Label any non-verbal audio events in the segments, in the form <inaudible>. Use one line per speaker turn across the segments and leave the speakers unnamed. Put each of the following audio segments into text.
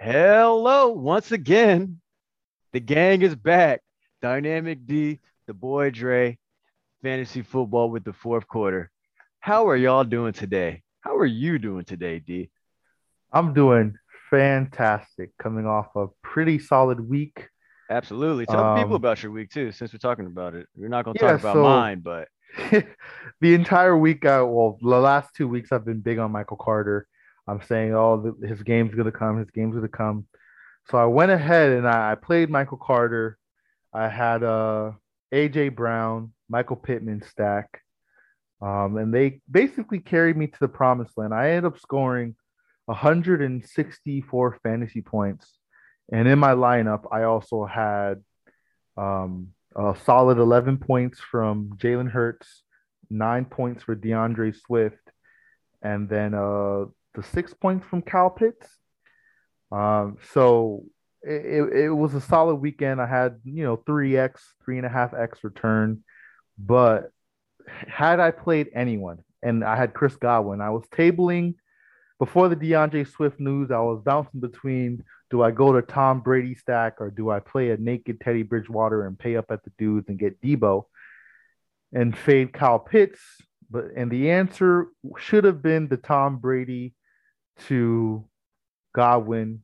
Hello, once again. The gang is back. Dynamic D, the boy Dre, fantasy football with the fourth quarter. How are y'all doing today? How are you doing today, D?
I'm doing fantastic, coming off a pretty solid week.
Absolutely. Tell
Um,
people about your week too, since we're talking about it. We're not gonna
Yeah,
talk about
so-
mine, but <laughs>
the entire week, I, well, the last two weeks, I've been big on Michael Carter. I'm saying, oh, th- his game's gonna come, his game's gonna come. So I went ahead and I, I played Michael Carter. I had uh, AJ Brown, Michael Pittman stack, um, and they basically carried me to the promised land. I ended up scoring 164 fantasy points, and in my lineup, I also had um, a solid 11 points from Jalen Hurts, nine points for DeAndre Swift, and then uh, the six points from Kyle Pitts. Um, so it, it, was a solid weekend. I had, you know, 3x, three and a half x return. But had I played anyone, and I had Chris Godwin, I was tabling before the DeAndre Swift news. I was bouncing between do I go to Tom Brady stack or do I play a naked Teddy Bridgewater and pay up at the dudes and get Deebo and fade Kyle Pitts? But and the answer should have been the Tom Brady to Godwin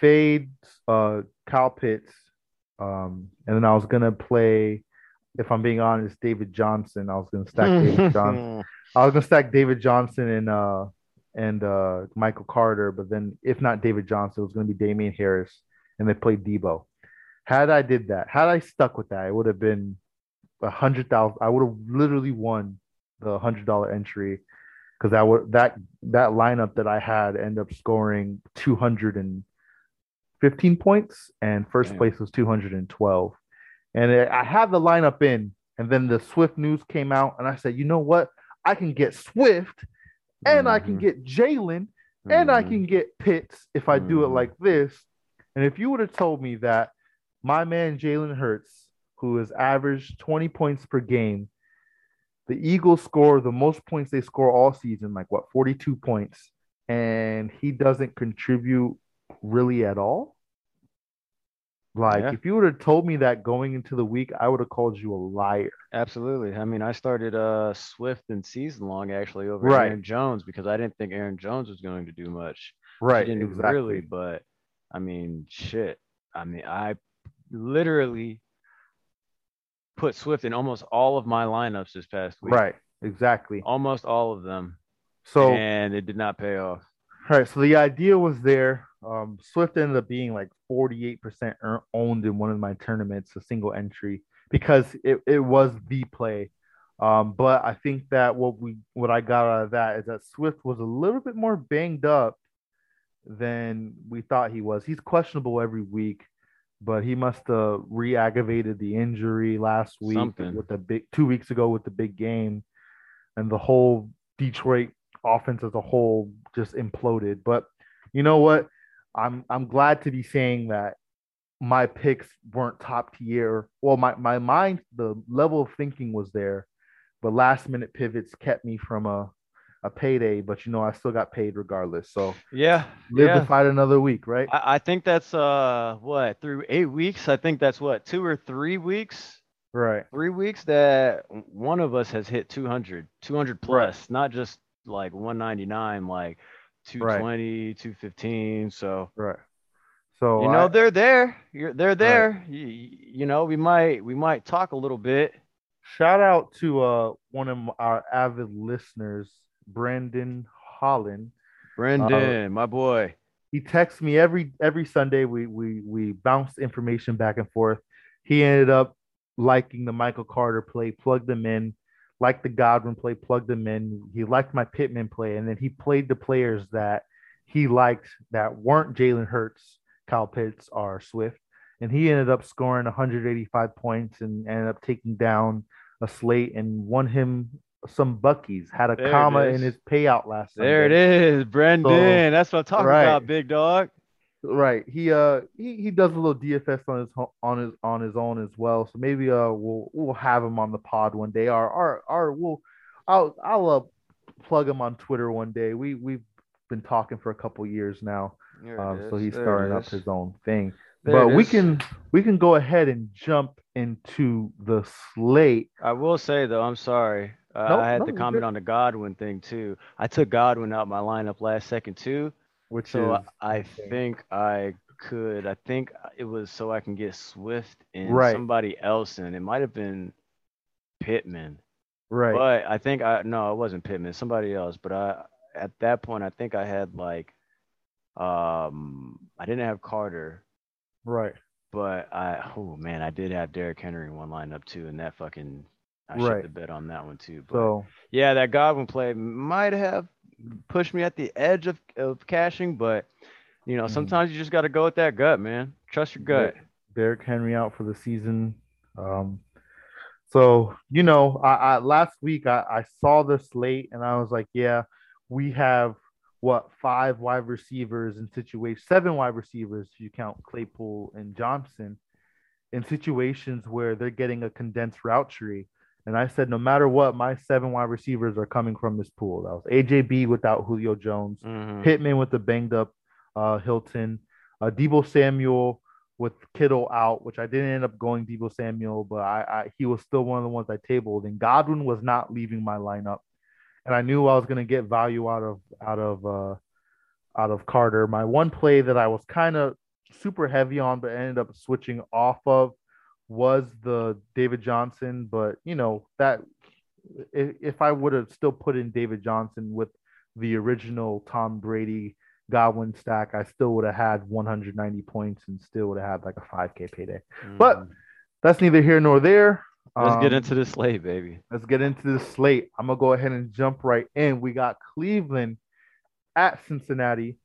fade uh Kyle Pitts. Um, and then I was gonna play, if I'm being honest, David Johnson. I was gonna stack David <laughs> Johnson. I was gonna stack David Johnson and uh and uh Michael Carter, but then if not David Johnson, it was gonna be Damian Harris, and they played Deebo. Had I did that, had I stuck with that, it would have been a hundred thousand. I would have literally won the hundred dollar entry because that would that that lineup that I had ended up scoring two hundred and fifteen points, and first
Damn.
place was two hundred and twelve. And I had the lineup in, and then the Swift news came out, and I said, you know what? I can get Swift, and I can
Mhm.
get Jalen, and I can get Pitts if I do it
Mhm.
like this. And if you would have told me that my man Jalen Hurts, who has averaged 20 points per game, the Eagles score the most points they score all season, like what, 42 points, and he doesn't contribute really at all. Like,
Yeah.
if you would have told me that going into the week, I would have called you a liar.
Absolutely. I mean, I started uh Swift and season long actually over
Right.
Aaron Jones because I didn't think Aaron Jones was going to do much. He
Right,
didn't
exactly.
really, but I mean, shit. I mean, I literally put Swift in almost all of my lineups this past week.
Right, exactly.
Almost all of them.
So,
and it did not pay off.
All right, so the idea was there. Um, Swift ended up being like 48% owned in one of my tournaments, a single entry, because it, it was the play. Um, but I think that what we what I got out of that is that Swift was a little bit more banged up than we thought he was. He's questionable every week, but he must have re-aggravated the injury last week
Something.
with the big two weeks ago with the big game, and the whole Detroit offense as a whole just imploded. But you know what? I'm I'm glad to be saying that my picks weren't top tier. Well, my my mind, the level of thinking was there, but last minute pivots kept me from a a payday. But you know, I still got paid regardless. So
Yeah.
live
yeah.
to fight another week, right?
I, I think that's uh what through eight weeks. I think that's what two or three weeks.
right.
Three weeks that one of us has hit 200, 200 plus, not just like 199, like 220, 215. So
Right. So
you know
I-
they're there. You're they're there. You, you know we might we might talk a little bit.
shout out to uh one of our avid listeners, Brandon Holland.
Brendan, my boy.
he texts me every every Sunday. We we we bounce information back and forth. He ended up liking the Michael Carter play, plugged them in, liked the Godwin play, plugged them in. He liked my Pittman play, and then he played the players that he liked that weren't Jalen Hurts, Kyle Pitts, or Swift. And he ended up scoring 185 points and ended up taking down a slate and won him some buckies. Had a
There
comma in his payout last. night.
There it
Sunday.
is, Brendan. That's what I'm talking
right.
about, big dog.
Right. He uh he, he does a little DFS on his on his on his own as well. So maybe uh we'll we'll have him on the pod one day. Or or or we'll I'll I'll uh, plug him on Twitter one day. We we've been talking for a couple years now. Um, so he's
there
starting up his own thing.
There
but we can we can go ahead and jump into the slate.
I will say though, I'm sorry. Uh,
No,
I had
no,
to comment on the Godwin thing too. I took Godwin out my lineup last second too,
Which
so
is
I
insane.
think I could. I think it was so I can get Swift and
Right.
somebody else in. It might have been Pittman,
right.
but I think I no, it wasn't Pittman. Somebody else. But I at that point, I think I had like, um, I didn't have Carter.
right.
But I, oh man, I did have Derrick Henry in one lineup too, and that fucking, I
Right.
shit the bed on that one too. But
So
yeah, that Godwin play might have pushed me at the edge of, of cashing, but you know,
Mhm.
sometimes you just got to go with that gut, man. Trust your gut.
Derrick Henry out for the season. Um, so you know, I, I last week I, I saw the slate and I was like, yeah, we have what five wide receivers in situation, seven wide receivers if you count Claypool and Johnson in situations where they're getting a condensed route tree. And I said, no matter what, my seven wide receivers are coming from this pool. That was AJB without Julio Jones,
Mhm.
Pittman with the banged up uh, Hilton, uh, Deebo Samuel with Kittle out, which I didn't end up going Deebo Samuel, but I, I he was still one of the ones I tabled, and Godwin was not leaving my lineup, and I knew I was going to get value out of out of uh, out of Carter. My one play that I was kind of super heavy on, but ended up switching off of was the David Johnson, but you know that if, if I would have still put in David Johnson with the original Tom Brady Godwin stack, I still would have had 190 points and still would have had like a 5K payday. But
Mhm.
that's neither here nor there.
let's get
Um,
into the slate, baby.
Let's get into the slate. I'm gonna go ahead and jump right in. We got Cleveland at Cincinnati.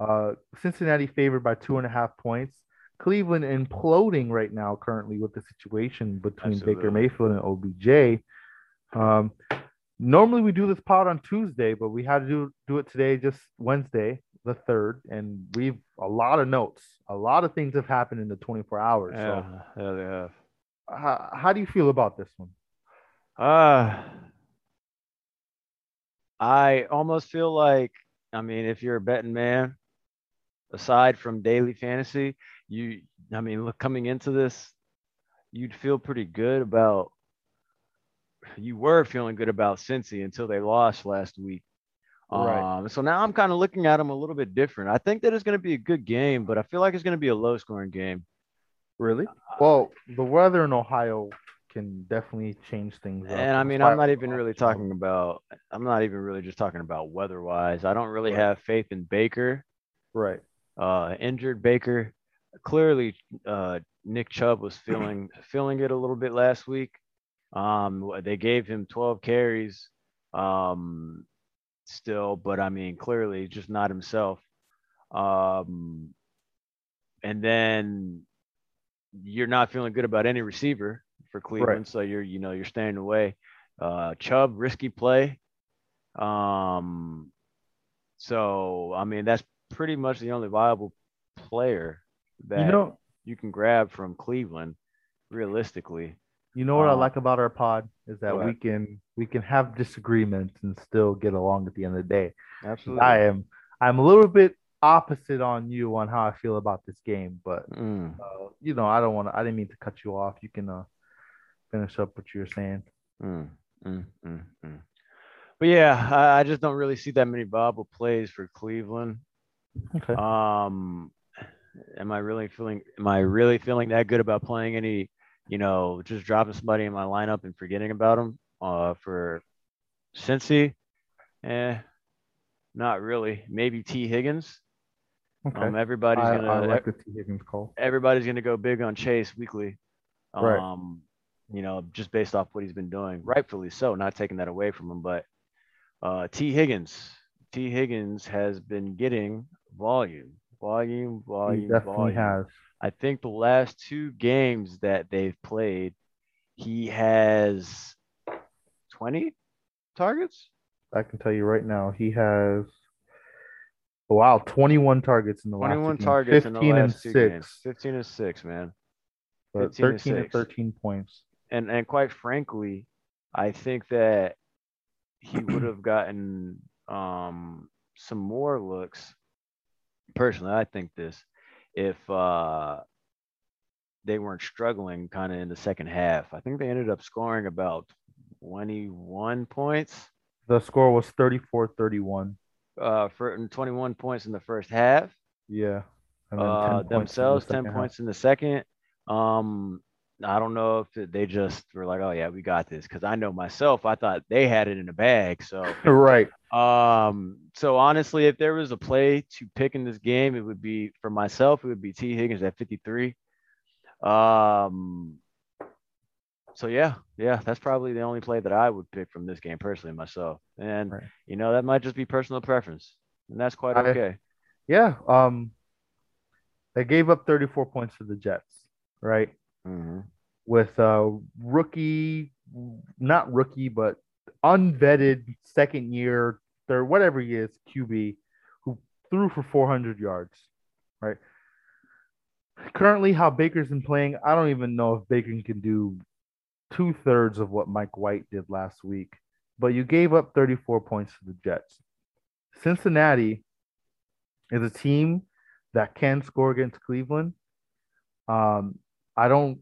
Uh, Cincinnati favored by two and a half points. Cleveland imploding right now, currently with the situation between Baker Mayfield and OBJ. Um, normally we do this pod on Tuesday, but we had to do do it today, just Wednesday, the third, and we've a lot of notes. A lot of things have happened in the 24 hours.
Yeah, yeah, they have.
How, how do you feel about this one?
Uh, I almost feel like, I mean, if you're a betting man, aside from daily fantasy, you, I mean, look, coming into this, you'd feel pretty good about, you were feeling good about Cincy until they lost last week.
Right.
Um, so now I'm kind of looking at them a little bit different. I think that it's going to be a good game, but I feel like it's going to be a low scoring game.
Really? Well, the weather in Ohio can definitely change things. up.
And I mean, I'm not even really talking about. I'm not even really just talking about weather-wise. I don't really have faith in Baker.
Right.
Uh, injured Baker. Clearly, uh, Nick Chubb was feeling feeling it a little bit last week. Um, they gave him 12 carries. Um, still, but I mean, clearly, just not himself. Um, and then you're not feeling good about any receiver for Cleveland, so you're you know you're staying away. Uh, Chubb risky play. Um, so I mean that's pretty much the only viable player that
You know,
you can grab from Cleveland, realistically.
you know what I
uh,
like about our pod is that we can we can have disagreements and still get along at the end of the day.
Absolutely.
I am I'm a little bit opposite on you on how I feel about this game, but
Mm.
uh, you know I don't want to. I didn't mean to cut you off. You can uh, finish up what you were saying.
Mm, mm, mm, mm. But yeah, I, I just don't really see that many viable plays for Cleveland.
Okay.
Um, am I really feeling? Am I really feeling that good about playing any? You know, just dropping somebody in my lineup and forgetting about them. Uh, for Cincy, eh, not really. Maybe Tee Higgins.
Okay.
Um, everybody's
I,
gonna
I like the Tee Higgins call.
everybody's gonna go big on Chase weekly. Um,
Right.
you know, just based off what he's been doing, rightfully so, not taking that away from him. But uh Tee Higgins, Tee Higgins has been getting volume, volume,
He
volume,
definitely
volume.
has.
I think the last two games that they've played, he has 20 targets.
I can tell you right now, he has wow, 21 targets in the last
21
two games.
targets in
15
the
and
last two
6,
games. 15 and 6, man.
but
15 and
13 and
6.
13 points.
and and quite frankly, I think that he would have gotten um some more looks. Personally, I think this if uh, they weren't struggling kind of in the second half. I think they ended up scoring about 21 points.
The score was 34-31.
Uh, for 21 points in the first half.
Yeah.
Uh, themselves 10 half. points in the second. Um, I don't know if they just were like, "Oh yeah, we got this." Because I know myself, I thought they had it in the bag. So <laughs>
right.
Um. So honestly, if there was a play to pick in this game, it would be for myself. It would be Tee Higgins at 53. Um. So yeah, yeah, that's probably the only play that I would pick from this game personally myself. And right. you know that might just be personal preference, and that's quite okay. I,
yeah. Um. They gave up 34 points to the Jets, right?
Mm-hmm.
with a rookie, not rookie, but unvetted second year, third, whatever he is, QB, who threw for 400 yards, right? Currently, how Baker's been playing, I don't even know if Baker can do two thirds of what Mike White did last week. But you gave up 34 points to the Jets. Cincinnati is a team that can score against Cleveland. Um, I don't,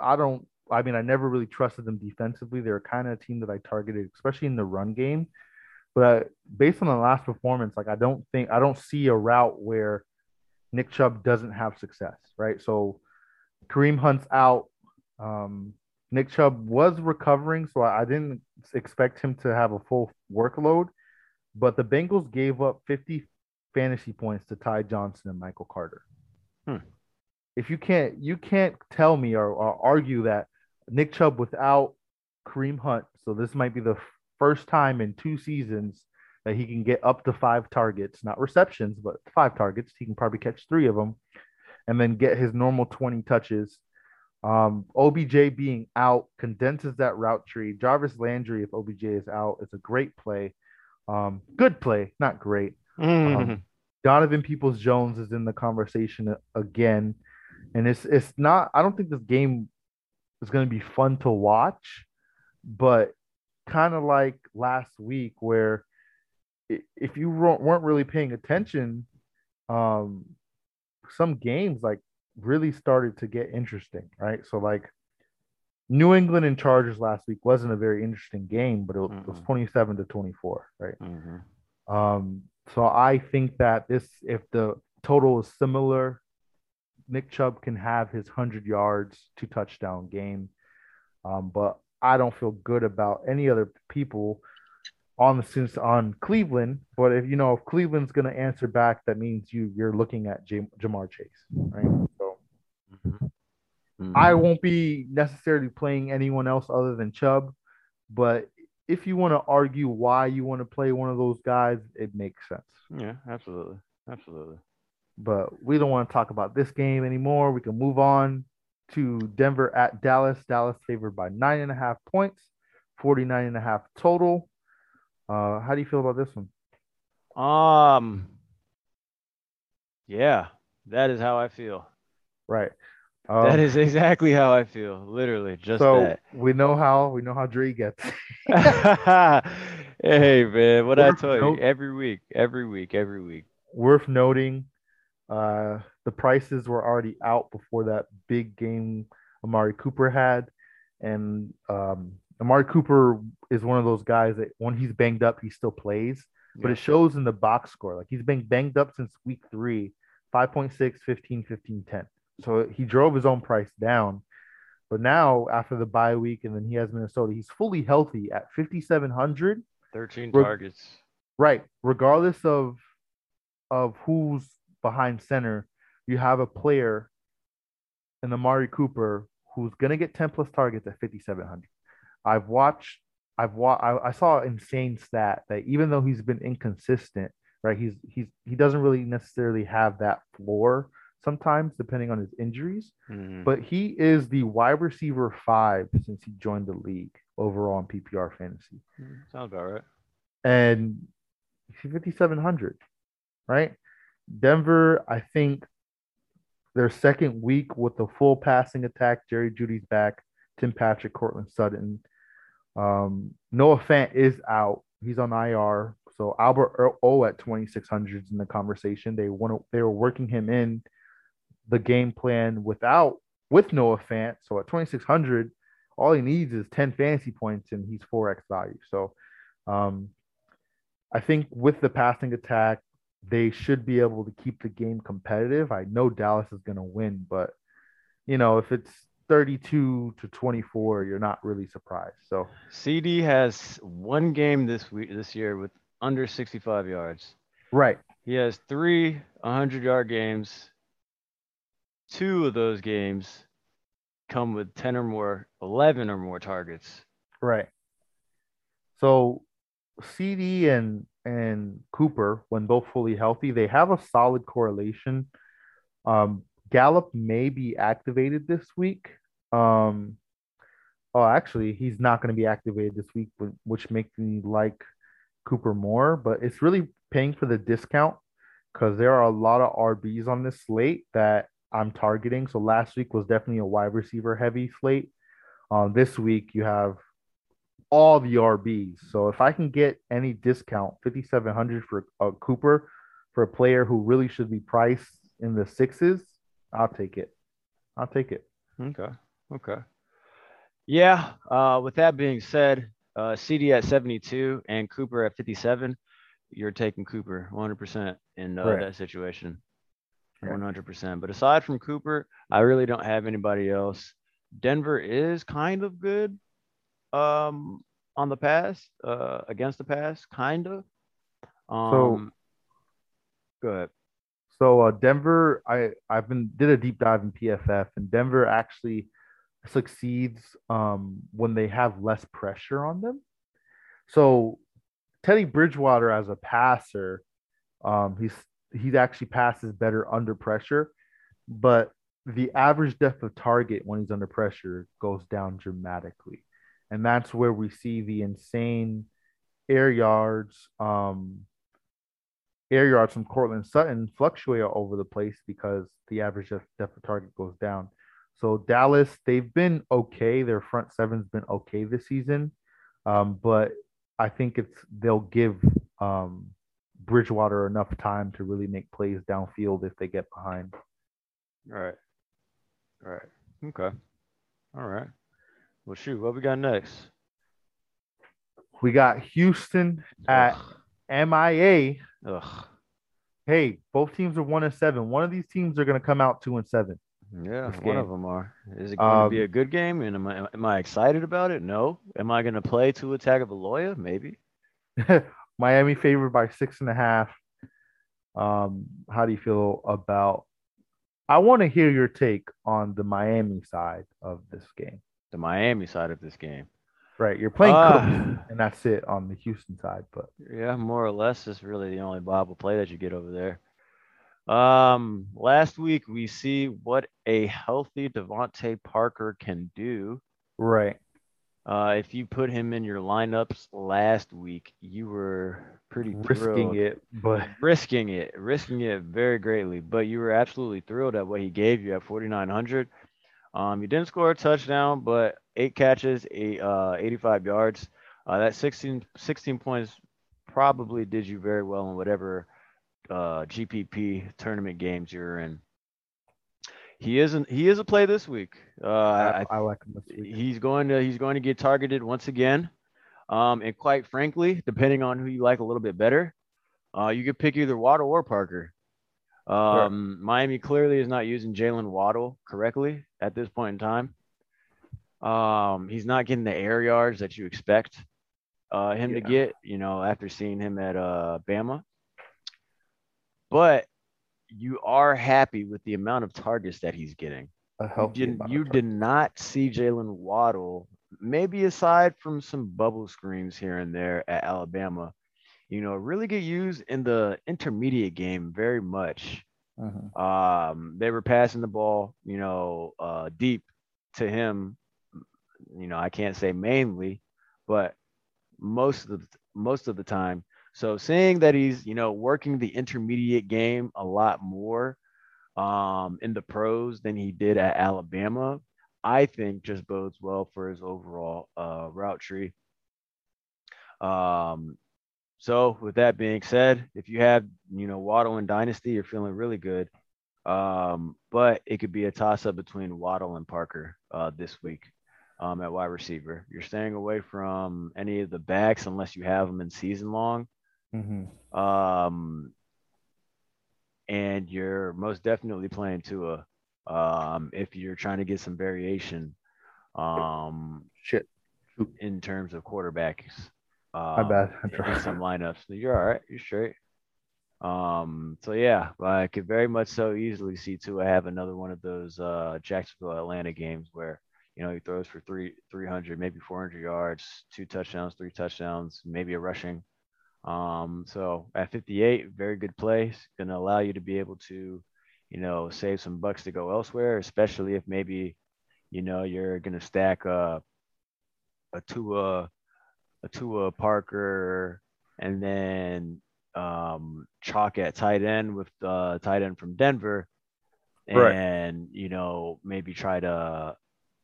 I don't, I mean, I never really trusted them defensively. They're kind of a team that I targeted, especially in the run game. But based on the last performance, like I don't think, I don't see a route where Nick Chubb doesn't have success, right? So Kareem Hunt's out. Um, Nick Chubb was recovering, so I didn't expect him to have a full workload. But the Bengals gave up 50 fantasy points to Ty Johnson and Michael Carter.
Hmm
if you can't you can't tell me or, or argue that Nick Chubb without Kareem Hunt, so this might be the first time in two seasons that he can get up to five targets, not receptions, but five targets. He can probably catch three of them and then get his normal 20 touches. Um, OBJ being out condenses that route tree. Jarvis Landry, if OBJ is out, is a great play. Um, good play, not great.
Mm-hmm. Um,
Donovan Peoples Jones is in the conversation again and it's it's not. I don't think this game is going to be fun to watch, but kind of like last week where if you weren't really paying attention, um, some games like really started to get interesting, right? So like New England and Chargers last week wasn't a very interesting game, but it, mm-hmm. it was 27 to 24, right?
Mm-hmm.
Um, so I think that this, if the total is similar Nick Chubb can have his 100 yards, two touchdown game. Um, but I don't feel good about any other people on the since on Cleveland. But if you know if Cleveland's going to answer back, that means you you're looking at J- Ja'Marr Chase, right? So mm-hmm. Mm-hmm. I won't be necessarily playing anyone else other than Chubb, but if you want to argue why you want to play one of those guys, it makes sense.
Yeah, absolutely, absolutely.
But we don't want to talk about this game anymore. We can move on to Denver at Dallas. Dallas favored by nine and a half points, 49 and a half total. Uh, how do you feel about this one?
Um, yeah, that is how I feel.
Right.
Um, that is exactly how I feel. Literally, just so that.
we know how we know how Dre gets. <laughs> <laughs>
hey man, what worth I tell you every week, every week, every week.
Worth noting, uh, the prices were already out before that big game Amari Cooper had, and um, Amari Cooper is one of those guys that when he's banged up, he still plays, but it shows in the box score. Like he's been banged up since week three, 5.6, 15, 15, 10. So he drove his own price down. But now, after the bye week, and then he has Minnesota, he's fully healthy at 5,700.
13 targets.
Right. Regardless of of who's behind center, you have a player in Amari Cooper who's gonna get 10 plus targets at 5,700. I've watched, I've watched, I, I saw an insane stat that even though he's been inconsistent, right? He's he's he doesn't really necessarily have that floor sometimes, depending on his injuries.
Mm-hmm.
But he is the wide receiver five since he joined the league overall in PPR fantasy.
Mm, sounds about right.
And 5,700, right? Denver, I think their second week with the full passing attack. Jerry Jeudy's back. Tim Patrick, Courtland Sutton. Um, Noah Fant is out. He's on IR, so Albert O at 2600 in the conversation. They want they were working him in the game plan without with Noah Fant. So at 2600, all he needs is 10 fantasy points and he's 4x value. So um, I think with the passing attack, they should be able to keep the game competitive. I know Dallas is going to win, but you know, if it's 32 to 24, you're not really surprised. So
CD has one game this week this year with under 65 yards.
Right.
He has three 100 yard games. Two of those games come with 10 or more, 11 or more targets.
Right. So CD and and Cooper, when both fully healthy, they have a solid correlation. Um, Gallup may be activated this week. Um, oh, actually, he's not going to be activated this week, which makes me like Cooper more. But it's really paying for the discount because there are a lot of RBs on this slate that I'm targeting. So last week was definitely a wide receiver heavy slate. Um, this week you have all the RBs. So if I can get any discount, 5700 for a Cooper for a player who really should be priced in the sixes, I'll take it. I'll take it.
Okay. Okay. Yeah. Uh, with that being said, uh, CD at 72 and Cooper at 57, you're taking Cooper 100% in uh, right. that situation. 100%. But aside from Cooper, I really don't have anybody else. Denver is kind of good um, on the pass, uh, against the pass, kind of. Um, so, good.
So uh, Denver, I I've been did a deep dive in PFF, and Denver actually succeeds um, when they have less pressure on them. So Teddy Bridgewater as a passer, um, he's he actually passes better under pressure, but the average depth of target when he's under pressure goes down dramatically, and that's where we see the insane air yards, um, air yards from Courtland Sutton fluctuate over the place because the average depth of target goes down. So Dallas, they've been okay. Their front seven's been okay this season, um, but I think it's they'll give um, Bridgewater enough time to really make plays downfield if they get behind.
All right. All right. Okay. All right. Well, shoot, what we got next?
We got Houston at Ugh. MIA.
Ugh.
Hey, both teams are one and seven. One of these teams are going to come out two and seven.
Yeah, one of them are. Is it going um, to be a good game? And am I am I excited about it? No. Am I going to play Tua Tagovailoa? Maybe. <laughs>
Miami favored by six and a half. Um, how do you feel about? I want to hear your take on the Miami side of this game.
The Miami side of this game.
Right, you're playing uh, and that's it on the Houston side. But
yeah, more or less, it's really the only Bible play that you get over there. Um, last week we see what a healthy DeVante Parker can do.
Right.
Uh, if you put him in your lineups last week, you were pretty
risking
thrilled.
it, but
risking it, risking it very greatly. But you were absolutely thrilled at what he gave you at 4,900. Um, you didn't score a touchdown, but eight catches, eight, uh, 85 yards. Uh, that 16, 16 points probably did you very well in whatever uh, GPP tournament games you're in. He isn't. He is a play this week. Uh, I,
I, like him this.
He's going to. He's going to get targeted once again. Um, and quite frankly, depending on who you like a little bit better, uh, you could pick either Waddle or Parker. Um, sure. Miami clearly is not using Jaylen Waddle correctly at this point in time. Um, he's not getting the air yards that you expect uh, him yeah. to get, you know, after seeing him at uh, Bama. But you are happy with the amount of targets that he's getting. You, did, you did not see Jaylen Waddle, maybe aside from some bubble screens here and there at Alabama, you know, really get used in the intermediate game very much. Uh-huh. Um, they were passing the ball, you know, uh, deep to him. You know, I can't say mainly, but most of the most of the time so seeing that he's, you know, working the intermediate game a lot more um, in the pros than he did at Alabama, I think just bodes well for his overall uh, route tree. Um, so with that being said, if you have you know Waddle and Dynasty, you're feeling really good. Um, but it could be a toss up between Waddle and Parker uh, this week um, at wide receiver. You're staying away from any of the backs unless you have them in season long.
Mm-hmm.
Um, and you're most definitely playing Tua um, if you're trying to get some variation um,
Shit.
in terms of quarterbacks.
My
Um,
bad.
in some lineups. You're all right. You're straight. Um, so yeah, I could very much so easily see too. I have another one of those uh Jacksonville Atlanta games where you know he throws for three 300, maybe 400 yards, two touchdowns, three touchdowns, maybe a rushing. Um, so at 58, very good place, gonna allow you to be able to, you know, save some bucks to go elsewhere, especially if maybe, you know, you're gonna stack a a Tua a Tua Parker, and then um, chalk at tight end with the tight end from Denver,
Right.
and you know maybe try to,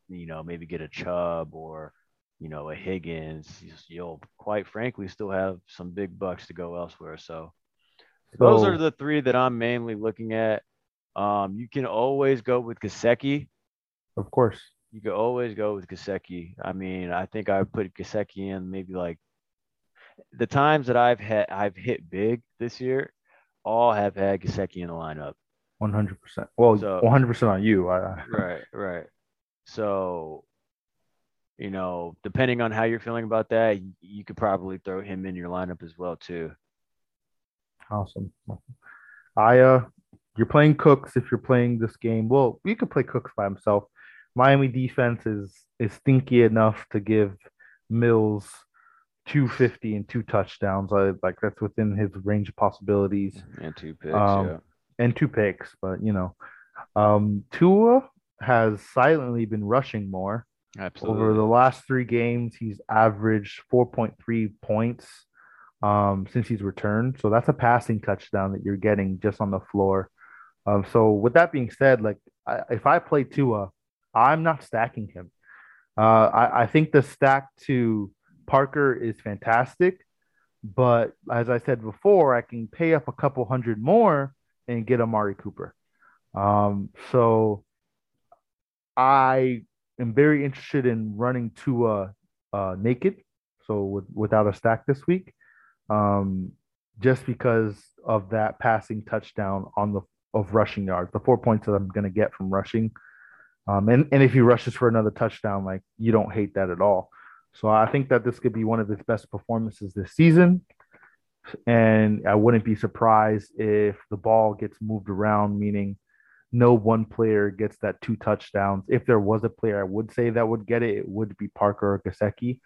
you know maybe get a Chubb or you know a Higgins. You'll quite frankly still have some big bucks to go elsewhere. So those are the three that I'm mainly looking at. Um, you can always go with Gesicki.
of course.
You can always go with Gesicki. I mean, I think I put Gesicki in maybe like the times that I've had I've hit big this year, all have had Gesicki in the lineup.
100%. Well, 100% on you. I, <laughs>
Right, right. So, you know, depending on how you're feeling about that, you, you could probably throw him in your lineup as well too.
awesome. I uh you're playing Cooks if you're playing this game. Well, you could play Cooks by himself. Miami defense is is stinky enough to give Mills 250 and two touchdowns. I like that's within his range of possibilities.
And two picks,
Um, and two picks, but you know, um, Tua has silently been rushing more.
absolutely.
Over the last three games, he's averaged 4.3 points um, since he's returned. So that's a passing touchdown that you're getting just on the floor. Um, so with that being said, like I, if I play Tua, I'm not stacking him. Uh, I, I think the stack to Parker is fantastic, but as I said before, I can pay up a couple hundred more and get Amari Cooper. Um, so I am very interested in running Tua uh, naked, so with, without a stack this week, um, just because of that passing touchdown on the of rushing yards, the four points that I'm going to get from rushing. Um, and, and if he rushes for another touchdown, like you don't hate that at all. So I think that this could be one of his best performances this season. And I wouldn't be surprised if the ball gets moved around, meaning no one player gets that two touchdowns. If there was a player I would say that would get it, it would be Parker or Gesicki.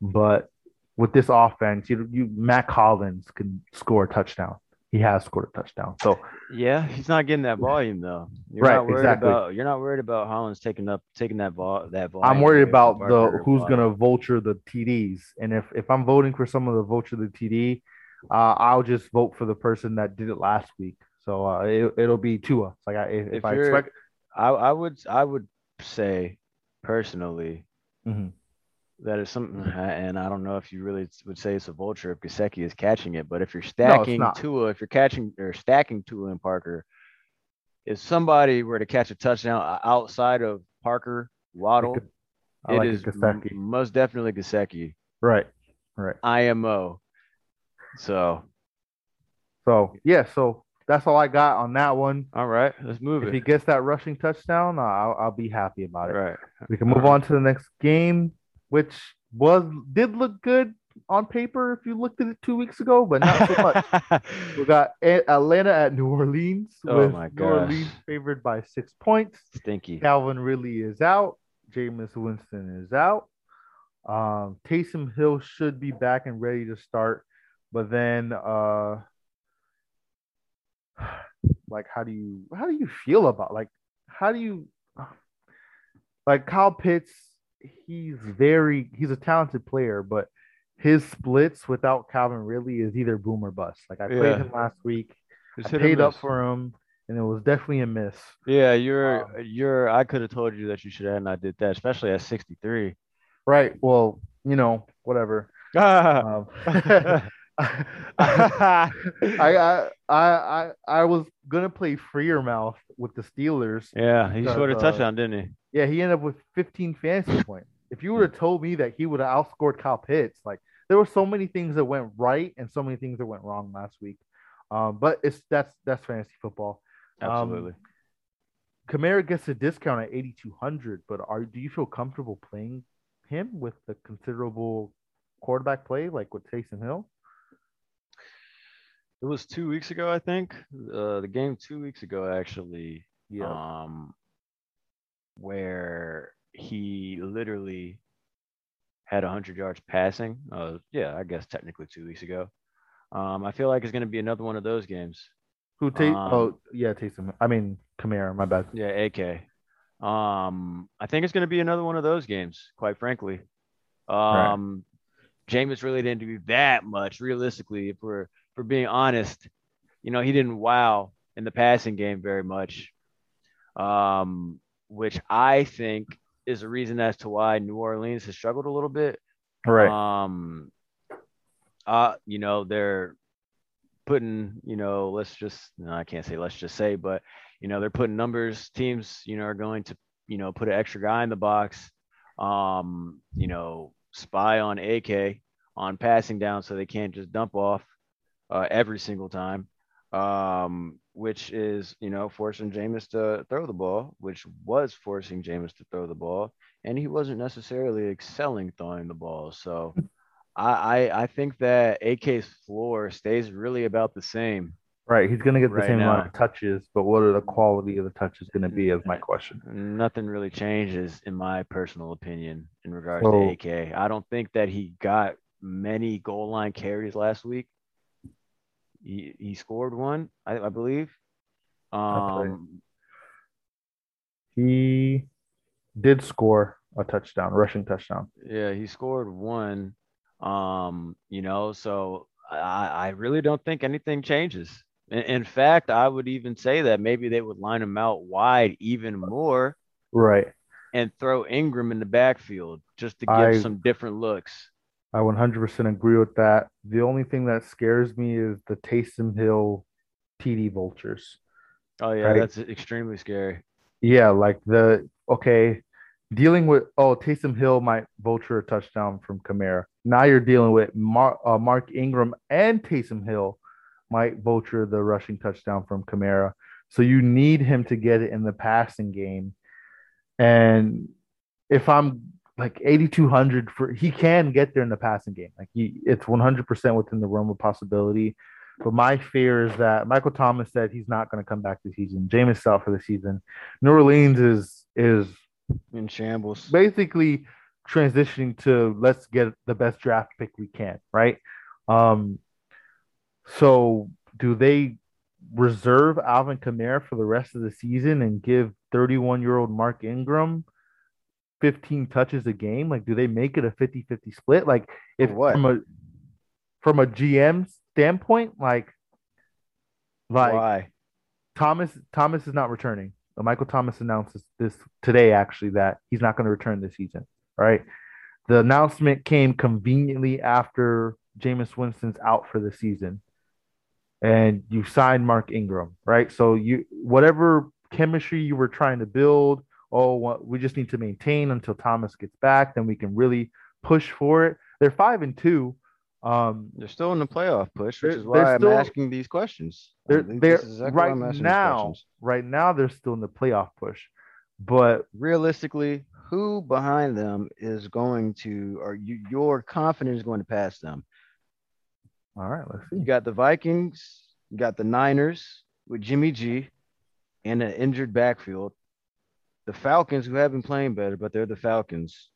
But with this offense, you, you Mack Hollins can score a touchdown. He has scored a touchdown. So
Yeah, he's not getting that volume though. You're
Right,
not worried
exactly.
about you're not worried about Hollins taking up taking that vol that volume.
I'm worried about the who's
Waddle.
gonna vulture the TDs, and if if I'm voting for someone to vulture the TD, uh, I'll just vote for the person that did it last week. So uh, it, it'll be Tua. Like I, if,
If
I expect,
I I would I would say personally
Mhm.
That is something, and I don't know if you really would say it's a vulture if Gesicki is catching it, but if you're stacking
not.
Tua, if you're catching or stacking Tua and Parker, if somebody were to catch a touchdown outside of Parker Waddle,
I like
is
it, Gesicki.
most definitely Gesicki,
right, right.
IMO. So
So yeah, so that's all I got on that one.
all right, let's move
If he gets that rushing touchdown, uh, I'll, I'll be happy about it.
Right.
We can move on to the next game, which was did look good on paper if you looked at it two weeks ago, but not so much. <laughs> We got Atlanta at New Orleans
Oh
with
my
New
gosh.
Orleans favored by six points.
Stinky.
Calvin Ridley is out. Jameis Winston is out. Um, Taysom Hill should be back and ready to start, but then uh, <sighs> like how do you how do you feel about like how do you <sighs> like Kyle Pitts? He's very he's a talented player, but his splits without Calvin Ridley is either boom or bust. Like I played
Yeah.
him last week.
It's
I paid up for him, and it was definitely a miss.
Yeah, you're
Um,
you're. I could have told you that you should have not did that, especially at 63.
Right. Well, you know, whatever.
Ah, <laughs>
Um, <laughs> <laughs> I, I, I, I, was gonna play Freiermuth with the Steelers.
Yeah, he
Because,
scored a
uh,
touchdown, didn't he?
Yeah, he ended up with 15 fantasy points. If you would have told me that he would have outscored Kyle Pitts, like there were so many things that went right and so many things that went wrong last week. Um, but it's that's that's fantasy football. Um,
Absolutely.
Kamara gets a discount at 8,200, but are do you feel comfortable playing him with the considerable quarterback play like with Taysom Hill?
It was two weeks ago, I think. Uh, the game two weeks ago, actually.
Yeah,
um, where he literally had 100 yards passing. Uh, yeah, I guess technically two weeks ago. Um, I feel like it's going to be another one of those games.
who Tay?
um,
oh yeah, Taysom. I mean Kamara. My bad.
Yeah, AK. Um, I think it's going to be another one of those games, quite frankly. Um, Jameis really didn't do that much, realistically, if we're, we're being honest. You know, he didn't wow in the passing game very much, um, which I think is a reason as to why New Orleans has struggled a little bit.
Right.
Um, uh, you know, they're putting, you know, let's just, no, I can't say let's just say, but, you know, they're putting numbers, teams, you know, are going to, you know, put an extra guy in the box, um, you know, spy on AK on passing down so they can't just dump off uh, every single time, um, which is, you know, forcing Jameis to throw the ball, which was forcing Jameis to throw the ball. And he wasn't necessarily excelling throwing the ball. So I, I, I think that AK's floor stays really about the same.
Right. He's gonna get the
Right
same amount of touches, but what are the quality of the touches gonna be? Is my question.
Nothing really changes, in my personal opinion, in regards
So-
to AK. I don't think that he got many goal line carries last week. He, he scored one, I, I believe. Um,
He did score a touchdown, rushing touchdown.
yeah, he scored one. Um, you know, so I, I really don't think anything changes. In, in fact, I would even say that maybe they would line him out wide even more
Right.
and throw Ingram in the backfield just to give
I-
some different looks.
I 100% agree with that. The only thing that scares me is the Taysom Hill TD vultures.
Oh yeah,
Right.
that's extremely scary.
Yeah, like the okay, dealing with oh Taysom Hill might vulture a touchdown from Kamara. Now you're dealing with Mark, uh, Mark Ingram and Taysom Hill might vulture the rushing touchdown from Kamara. So you need him to get it in the passing game. And if I'm like 8200 for he can get there in the passing game. Like he it's 100% within the realm of possibility. But my fear is that Michael Thomas said he's not going to come back this season. Jameis out for the season. New Orleans is is
In shambles.
basically transitioning to let's get the best draft pick we can, right? Um, so do they reserve Alvin Kamara for the rest of the season and give 31 year old Mark Ingram 15 touches a game? Like, do they make it a 50 50 split? Like, if
what?
from a from a GM standpoint, like, like
Why?
Thomas Thomas is not returning. Uh, Michael Thomas announces this today actually that he's not going to return this season. Right. The announcement came conveniently after Jameis Winston's out for the season. And you signed Mark Ingram, right? So you whatever chemistry you were trying to build, oh, we just need to maintain until Thomas gets back, then we can really push for it. They're five and two. Um,
They're still in the playoff push, which is why I'm
still-
asking these questions.
They're they're
exactly
right
I'm asking these
now. Right now, they're still in the playoff push, but
Realistically, who behind them is going to, or you, your confidence is going to pass them?
all right, let's see.
You got the Vikings, you got the Niners with Jimmy G and an injured backfield. The Falcons, who have been playing better, but they're the Falcons.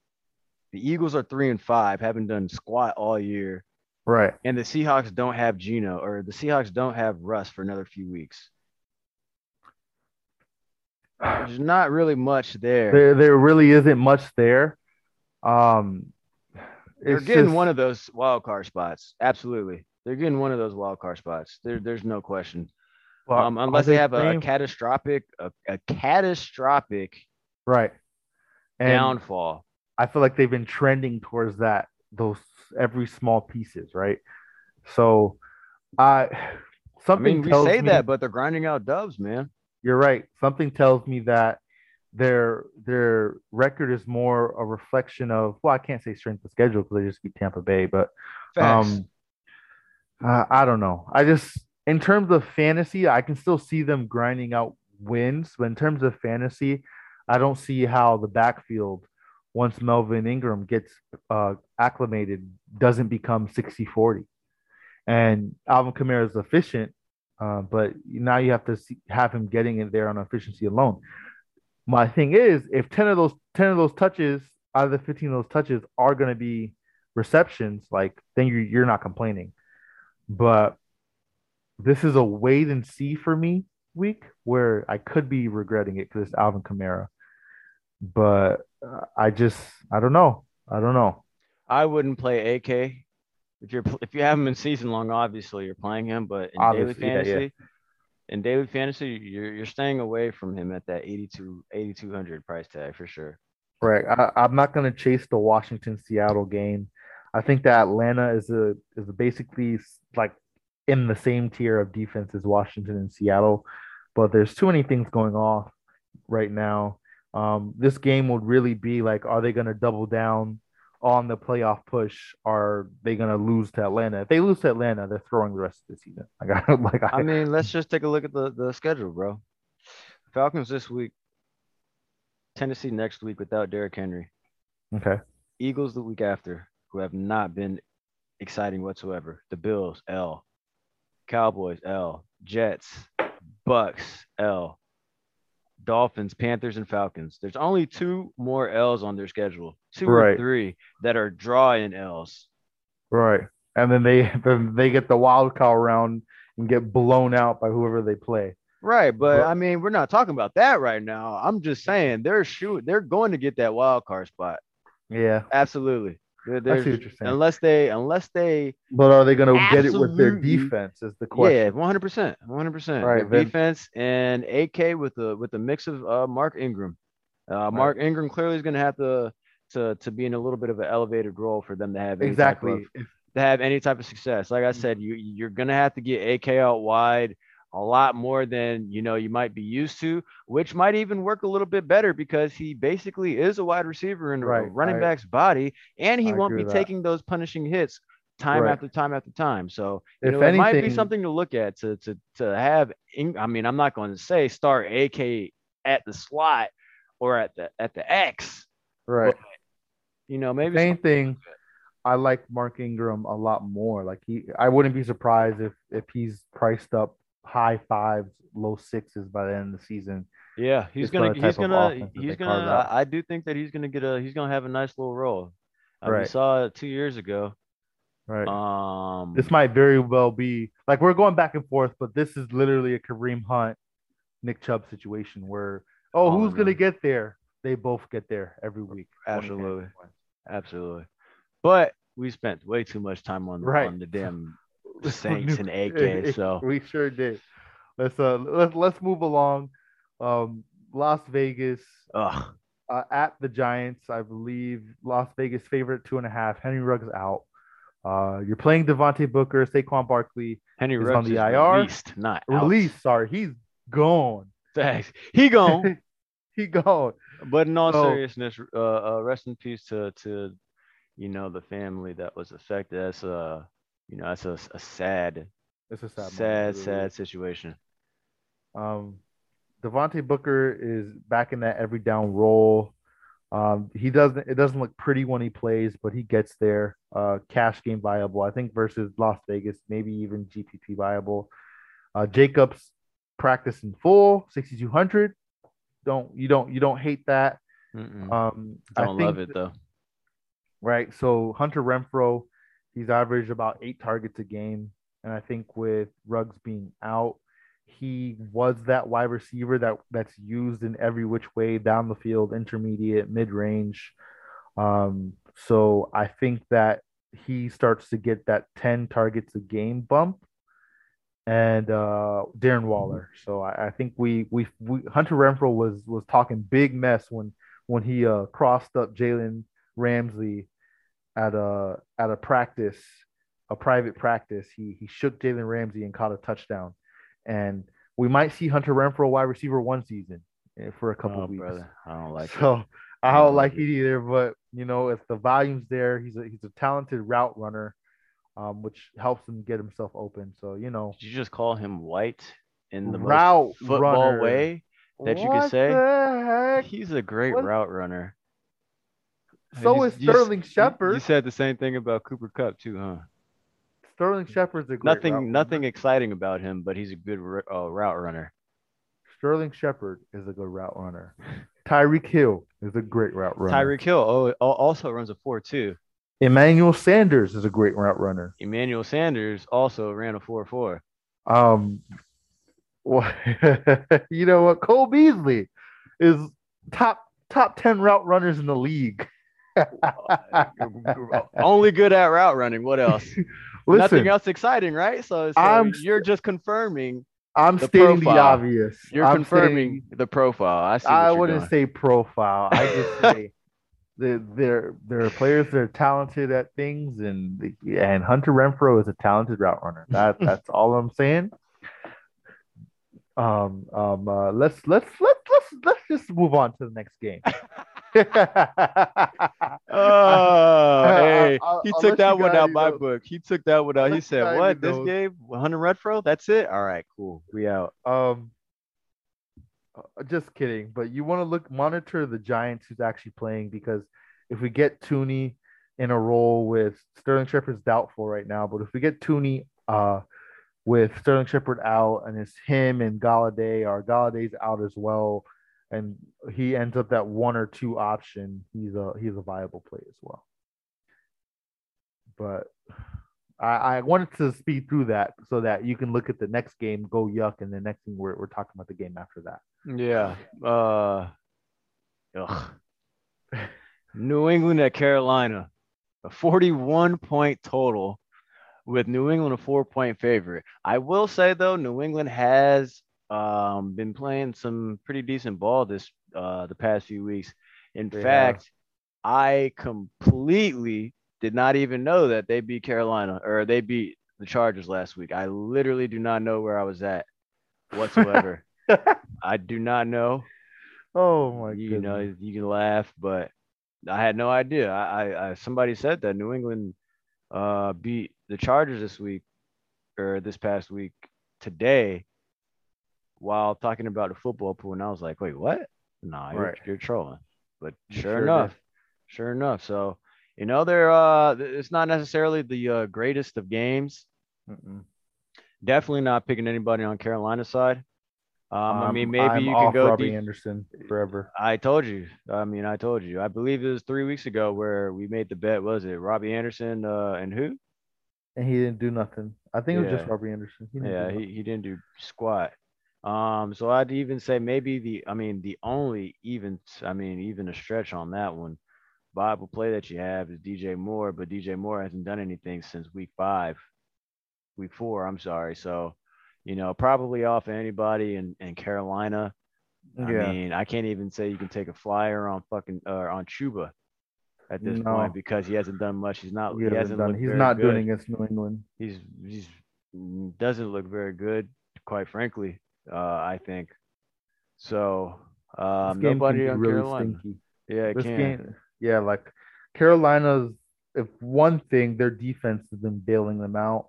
The Eagles are three and five, haven't done squat all year.
Right.
And the Seahawks don't have Geno, or the Seahawks don't have Russ for another few weeks. There's not really much there.
There, there really isn't much there. Um,
They're getting
just-
one of those wild card spots. Absolutely. They're getting one of those wild card spots. There, there's no question.
Well,
Um, unless they have a,
playing-
catastrophic, a, a catastrophic
right. And
downfall.
I feel like they've been trending towards that, those every small pieces, right? So I
I
something
mean, we say
me
that, but they're grinding out dubs, man.
you're right. Something tells me that their their record is more a reflection of well, I can't say strength of schedule because they just beat Tampa Bay, but
Facts.
um uh, I don't know. I just in terms of fantasy, I can still see them grinding out wins, but in terms of fantasy, I don't see how the backfield once Melvin Ingram gets uh, acclimated doesn't become 60-40. And Alvin Kamara is efficient, uh, but now you have to see, have him getting in there on efficiency alone. My thing is, if 10 of those 10 of those touches out of the 15 of those touches are going to be receptions, like then you're, you're not complaining. But this is a wait and see for me week where I could be regretting it because it's Alvin Kamara. But uh, I just, I don't know. I don't know.
I wouldn't play AK if you're if you have him in season long. Obviously, you're playing him, but in daily
Obviously, yeah, yeah.
fantasy, in daily fantasy, you're you're staying away from him at that 82 8200 price tag for sure.
Correct. I, I'm not going to chase the Washington Seattle game. I think that Atlanta is a is basically like in the same tier of defense as Washington and Seattle, but there's too many things going off right now. Um, this game would really be like, are they going to double down on the playoff push? Are they going to lose to Atlanta? If they lose to Atlanta, they're throwing the rest of the season. <laughs> Like, I, like I,
I mean, let's just take a look at the the schedule, bro. Falcons this week, Tennessee next week without Derrick Henry,
okay,
Eagles the week after, who have not been exciting whatsoever. The Bills L, Cowboys L, Jets, Bucks L, Dolphins, Panthers, and Falcons. There's only two more L's on their schedule, two or three that are drawing L's.
right. And then they <laughs> then they get the wild card round and get blown out by whoever they play.
Right, but
Well-
I mean, we're not talking about that right now. I'm just saying they're shoot, they're going to get that wild card spot.
Yeah,
Absolutely.
I see what you're saying.
unless they, unless they,
But are they going to get it with their defense? Is the question.
yeah, 100, percent 100. percent
Right,
defense and AK with the with the mix of uh, Mark Ingram. Uh, Mark Ingram clearly is going to have to to to be in a little bit of an elevated role for them to have of-
exactly. If-
to have any type of success. Like I said, you you're gonna have to get AK out wide a lot more than you know you might be used to, which might even work a little bit better because he basically is a wide receiver in a running
I-
back's body, and he
I
won't be taking those punishing hits time
Right.
after time after time. So you
If
know, it might be something to look at to to to have. In, I mean, I'm not going to say start AK at the slot or at the at the X.
right.
You know, maybe
Same thing. I like Mark Ingram a lot more. Like he, I wouldn't be surprised if if he's priced up high fives, low sixes by the end of the season.
Yeah, he's gonna he's gonna he's gonna. I, I do think that he's gonna get a he's gonna have a nice little role. Uh, We
Right.
saw it two years ago.
Right.
Um
this might very well be like we're going back and forth, but this is literally a Kareem Hunt, Nick Chubb situation where oh,
Oh,
who's gonna get there? They both get there every week.
Absolutely. absolutely. But we spent way too much time on
Right.
on the damn <laughs> Saints and <laughs> AK. So
we sure did. Let's uh let's let's move along. Um, Las Vegas uh, at the Giants, I believe Las Vegas favorite two and a half. Henry Ruggs out. Uh, you're playing Devontae Booker, Saquon Barkley
Henry Ruggs
on the IR.
released, not out.
release. Sorry, he's gone.
Thanks. He gone. <laughs>
he gone.
but in all
So-
seriousness, uh, uh, rest in peace to to you know the family that was affected. That's uh you know that's a, a sad,
It's a sad,
sad,
moment,
sad, situation.
Um, Devontae Booker is back in that every down role. Um, he doesn't. It doesn't look pretty when he plays, but he gets there. Uh, cash game viable, I think, versus Las Vegas, maybe even GPP viable. Uh, Jacobs practice in full, sixty two hundred. Don't you don't you don't hate that.
Mm-mm.
Um,
I don't love it though.
right? So Hunter Renfrow, he's averaged about eight targets a game, and I think with Ruggs being out, he was that wide receiver that that's used in every which way down the field, intermediate, mid range. Um, so I think that he starts to get that ten targets a game bump. And uh, Darren Waller. So I, I think we, we we Hunter Renfrow was was talking big mess when when he uh, crossed up Jalen Ramsey at a at a practice a private practice, he he shook Jalen Ramsey and caught a touchdown, and we might see Hunter Renfrow wide receiver one season eh, for a couple
Oh,
of weeks.
brother, I don't like it.
So I
I
don't
don't
like it either, but you know, if the volume's there, he's a he's a talented route runner, um, which helps him get himself open. So you know,
Did you just call him white in the
Route
most football
runner.
way? That you could
What
say?
the heck?
He's a great
What?
route runner.
So
You-
is Sterling
you-
Shepard.
You said the same thing about Cooper Kupp too, huh?
Sterling Shepard's a great
Nothing,
route runner.
nothing exciting about him, but he's a good uh, route runner.
Sterling Shepard is a good route runner. Tyreek Hill is a great route runner.
Tyreek Hill oh, also runs a four two.
Emmanuel Sanders is a great route runner.
Emmanuel Sanders also ran a four four.
Um, <laughs> well, you know what? Cole Beasley is top top ten route runners in the league.
Only good at route running. What else? <laughs>
Listen,
Nothing else exciting, right? So, so
I'm
you're just confirming.
I'm
the
stating the obvious.
You're
I'm
confirming
stating-
the profile. I see.
I wouldn't
doing.
say profile. I just <laughs> say that there there are players that are talented at things, and and Hunter Renfrow is a talented route runner. That <laughs> that's all I'm saying. Um um uh, let's let's let's let's let's just move on to the next game. <laughs>
Oh, hey, he
I'll
took that one out my
know.
book. He took that one
I'll
out. He said, "What? This
know.
game? 100 retro? That's it? All right, cool. We out."
Um, uh, just kidding. But you want to look monitor the Giants who's actually playing because if we get Toney in a role with Sterling Shepard's doubtful right now, but if we get Toney uh with Sterling Shepard out and it's him and Golladay or Golladay's out as well, and he ends up that one or two option, he's a he's a viable play as well. But I, I wanted to speed through that so that you can look at the next game, go yuck, and the next thing we're, we're talking about the game after that.
Yeah. Uh. Ugh. New England at Carolina, a 41 point total, with New England a four point favorite. I will say though, New England has um been playing some pretty decent ball this uh the past few weeks. In fact, I completely did not even know that they beat Carolina or they beat the Chargers last week. I literally do not know where I was at whatsoever. <laughs> I do not know.
oh my god.
you
goodness.
know, you can laugh, but I had no idea. I, I, I somebody said that New England uh beat the Chargers this week or this past week today while talking about the football pool, and I was like, wait, what? Nah, you're,
Right.
you're trolling. But sure,
sure
enough,
did.
sure enough. So you know, they're uh, it's not necessarily the uh, greatest of games.
Mm-mm.
Definitely not picking anybody on Carolina's side. Um, I
I'm-
mean, maybe
I'm
you can go.
Robbie
def-
Anderson forever.
I told you. I mean, I told you. I believe it was three weeks ago where we made the bet. Was it Robbie Anderson uh, and who?
And he didn't do nothing. I think it was just Robbie Anderson. He
Yeah, he, he didn't do squat. Um, so I'd even say maybe the, I mean, the only even, I mean, even a stretch on that one, Bible play that you have is DJ Moore, but DJ Moore hasn't done anything since week five, week four. I'm sorry. So, you know, probably off anybody in, in Carolina. I
Yeah.
mean, I can't even say you can take a flyer on fucking or on Chuba at this
No.
point because he hasn't done much. He's not.
He
He
hasn't done. He's not
good
doing against New England.
he's he's doesn't look very good, quite frankly. Uh, I think so. Um,
This game
nobody on
really
Carolina.
stinky.
Yeah, it
This
can.
game, yeah, like Carolina's. If one thing, their defense has been bailing them out,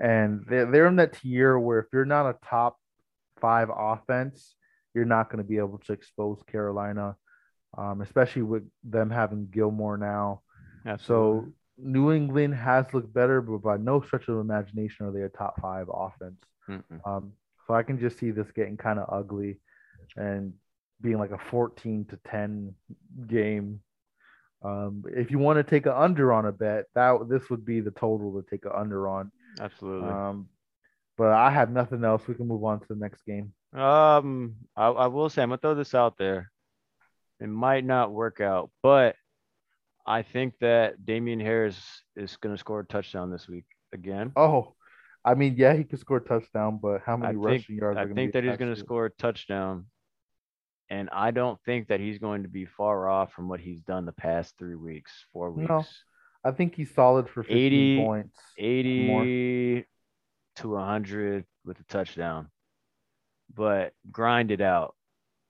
and they're they're in that tier where if you're not a top five offense, you're not going to be able to expose Carolina, um, especially with them having Gilmore now.
Absolutely.
So New England has looked better, but by no stretch of imagination are they a top five offense. Um, so I can just see this getting kind of ugly and being like a 14 to 10 game. Um, if you want to take an under on a bet, that this would be the total to take an under on.
absolutely.
Um, but I have nothing else. We can move on to the next game.
Um, I, I will say I'm gonna throw this out there. It might not work out, but I think that Damien Harris is gonna score a touchdown this week again.
Oh, I mean, yeah, he could score a touchdown, but how
I
many
think
rushing yards?
I think that he's going to score a touchdown, and I don't think that he's going to be far off from what he's done the past three weeks, four weeks.
No. I think he's solid for 15
80
points.
80 to 100 with a touchdown. But grind it out.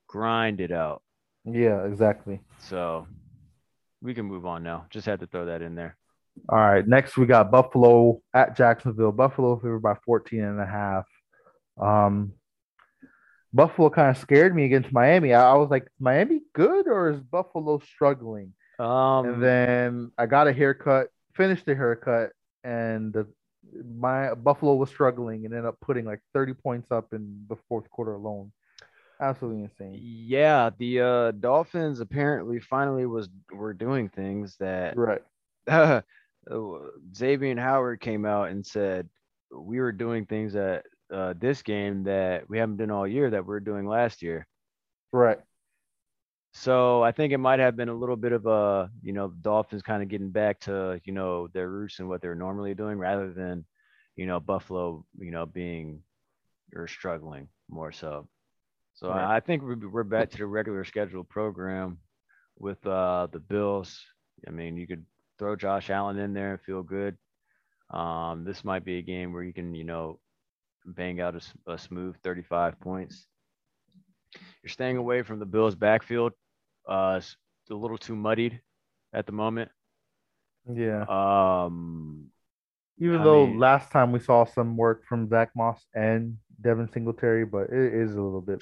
Grind it out.
Yeah, exactly.
So we can move on now. Just had to throw that in there.
All right. Next, we got Buffalo at Jacksonville. Buffalo favored by 14 and a half. Um, Buffalo kind of scared me against Miami. I, I was like, Miami good or is Buffalo struggling?
Um,
and then I got a haircut, finished the haircut, and the, my Buffalo was struggling and ended up putting like 30 points up in the fourth quarter alone. Absolutely insane.
yeah, the uh, Dolphins apparently finally was were doing things that
Right. <laughs>
Xavier Howard came out and said we were doing things at uh, this game that we haven't done all year that we are doing last year.
Right.
So I think it might have been a little bit of a, you know, Dolphins kind of getting back to, you know, their roots and what they're normally doing rather than, you know, Buffalo, you know, being or struggling more so. So
Right.
I think we're, we're back to the regular schedule program with uh, the Bills. I mean, you could throw Josh Allen in there and feel good. Um, this might be a game where you can, you know, bang out a smooth 35 points. You're staying away from the Bills' backfield. Uh, it's a little too muddied at the moment.
Yeah.
Um,
Even
I
though
mean-
last time we saw some work from Zach Moss and Devin Singletary, but it is a little bit.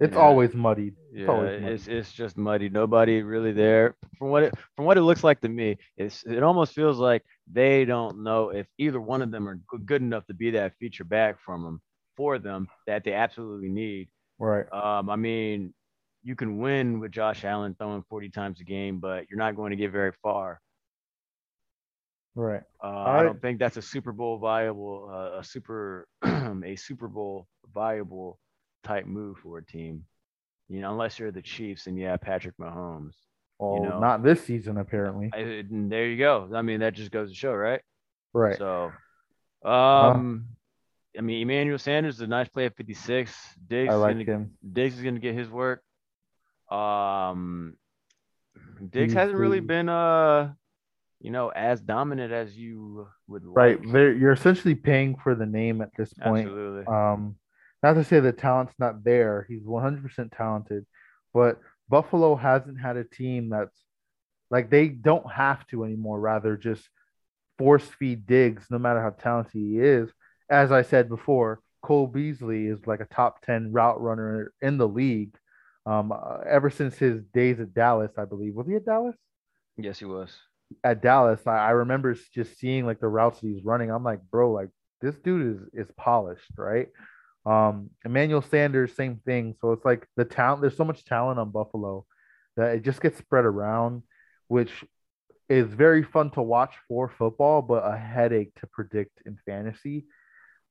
It's
yeah,
always muddied.
yeah,
always muddy.
it's it's just muddy. Nobody really there. From what it from what it looks like to me, it's it almost feels like they don't know if either one of them are good, good enough to be that feature back from them for them that they absolutely need.
Right.
Um, I mean, you can win with Josh Allen throwing 40 times a game, but you're not going to get very far.
Right.
Uh,
I-
I don't think that's a Super Bowl viable, uh, a super, <clears throat> a Super Bowl viable type move for a team. You know, unless you're the Chiefs and you have Patrick Mahomes.
Well,
know.
not this season apparently.
I, there you go. I mean, that just goes to show, right?
Right.
So, um, I mean, Emmanuel Sanders is a nice play at 56. Diggs,
I
is
like
gonna,
him.
Diggs is going to get his work. Um, Diggs
He's
hasn't really been, uh, you know, as dominant as you would
Right.
like.
They're, you're essentially paying for the name at this point.
Absolutely.
Um, not to say the talent's not there. He's 100% talented, but Buffalo hasn't had a team that's like they don't have to anymore. Rather, just force feed Diggs, no matter how talented he is. As I said before, Cole Beasley is like a top 10 route runner in the league. Um, uh, ever since his days at Dallas, I believe. Was he at Dallas?
yes, he was.
At Dallas, I, I remember just seeing like the routes that he's running. I'm like, bro, like this dude is is polished, right? Um, Emmanuel Sanders, same thing. So it's like the talent. There's so much talent on Buffalo that it just gets spread around, which is very fun to watch for football, but a headache to predict in fantasy.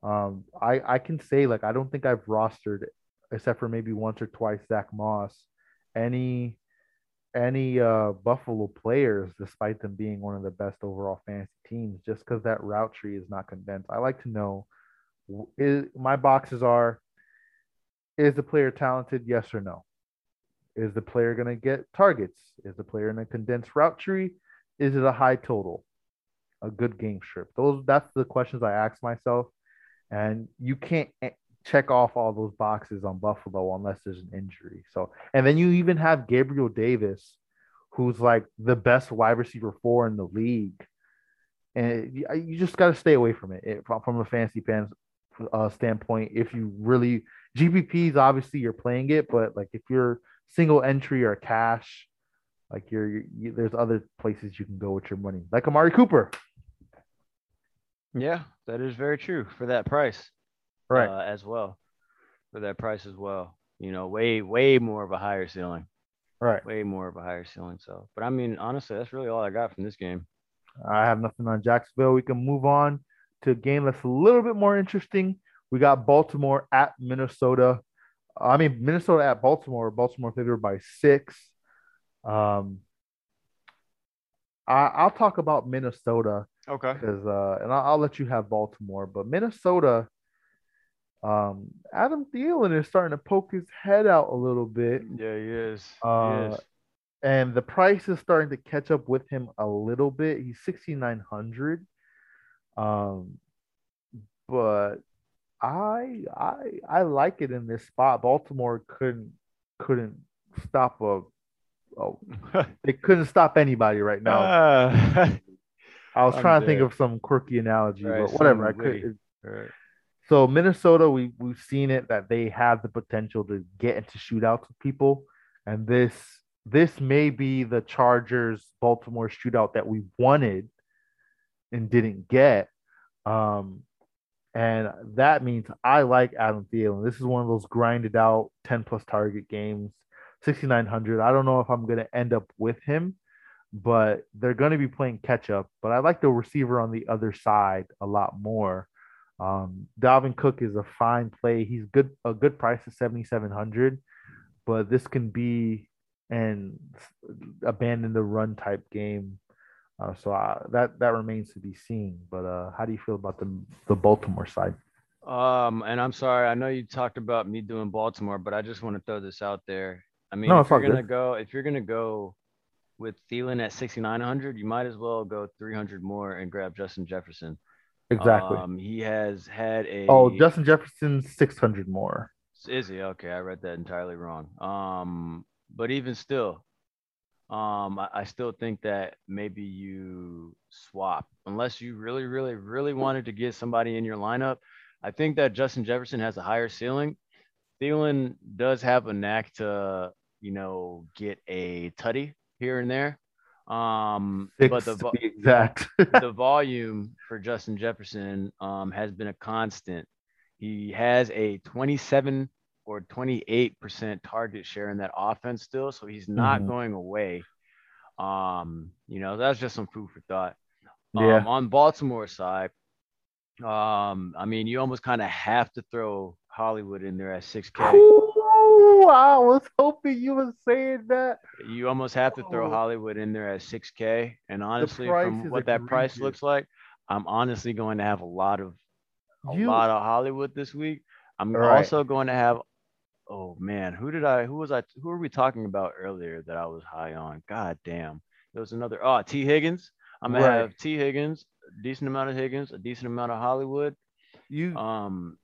Um, I I can say like I don't think I've rostered except for maybe once or twice Zach Moss any any uh Buffalo players, despite them being one of the best overall fantasy teams, just because that route tree is not condensed. I like to know is my boxes are is the player talented? Yes or no? Is the player gonna get targets? Is the player in a condensed route tree? Is it a high total? A good game strip? Those that's the questions I ask myself. And you can't check off all those boxes on Buffalo unless there's an injury. So, and then you even have Gabriel Davis, who's like the best wide receiver four in the league, and you, you just got to stay away from it, it from, a fantasy fans uh, standpoint. If you really GPPs, obviously you're playing it, but like if you're single entry or cash, like you're, you, there's other places you can go with your money, like Amari Cooper,
Yeah, that is very true for that price.
Right?
Uh, as well. For that price as well. You know, way, way more of a higher ceiling.
right.
Way more of a higher ceiling. So, but I mean, honestly, that's really all I got from this game.
I have nothing on Jacksonville. We can move on to a game that's a little bit more interesting. We got Baltimore at Minnesota. I mean, Minnesota at Baltimore. Baltimore favored by six. Um, I, I'll talk about Minnesota
Okay.
because, uh, and I'll, I'll let you have Baltimore. But Minnesota, um, Adam Thielen is starting to poke his head out a little bit.
Yeah, he is.
Uh,
he is.
and the price is starting to catch up with him a little bit. He's 6900. Um but I I I like it in this spot. Baltimore couldn't couldn't stop a oh <laughs> they couldn't stop anybody right now.
Uh,
I was <laughs>
I'm
trying to think of some quirky analogy,
Right,
but whatever. I could.
witty. right.
So Minnesota, we we've seen it that they have the potential to get into shootouts with people, and this this may be the Chargers Baltimore shootout that we wanted and didn't get. Um, and that means I like Adam Thielen. This is one of those grinded out 10 plus target games, 6,900. I don't know if I'm going to end up with him, but they're going to be playing catch up. But I like the receiver on the other side a lot more. Um, Dalvin Cook is a fine play. He's good, a good price at 7,700, but this can be an abandon the run type game. Uh, so I, that that remains to be seen. But uh, how do you feel about the the Baltimore side?
Um, and I'm sorry, I know you talked about me doing Baltimore, but I just want to throw this out there. I mean,
No,
if you're gonna
good.
go, if you're gonna go with Thielen at 6,900, you might as well go 300 more and grab Justin Jefferson.
Exactly.
Um, he has had a.
oh, Justin Jefferson, six hundred more.
Is he okay? I read that entirely wrong. Um, but even still, um, I, I still think that maybe you swap unless you really, really, really wanted to get somebody in your lineup. I think that Justin Jefferson has a higher ceiling. Thielen does have a knack to, you know, get a tutty here and there. Um,
Six
but the
to
vo-
be exact. <laughs>
the volume for Justin Jefferson um, has been a constant. He has a 27 or 28% target share in that offense still, so he's not
Mhm.
going away. Um, you know, that's just some food for thought.
yeah.
Um, on Baltimore side, um, I mean, you almost kind of have to throw Hollywood in there at 6K.
Ooh, I was hoping you were saying that.
You almost have to throw
Oh.
Hollywood in there at 6K. And honestly, from what that price looks like, I'm honestly going to have a lot of a
You-
lot of Hollywood this week. I'm
right.
also going to have. Oh man, who did I? Who was I? Who were we talking about earlier that I was high on? God damn, there was another. Oh, T Higgins. I'm gonna
Right.
have T Higgins, decent amount of Higgins, a decent amount of Hollywood.
You
Um,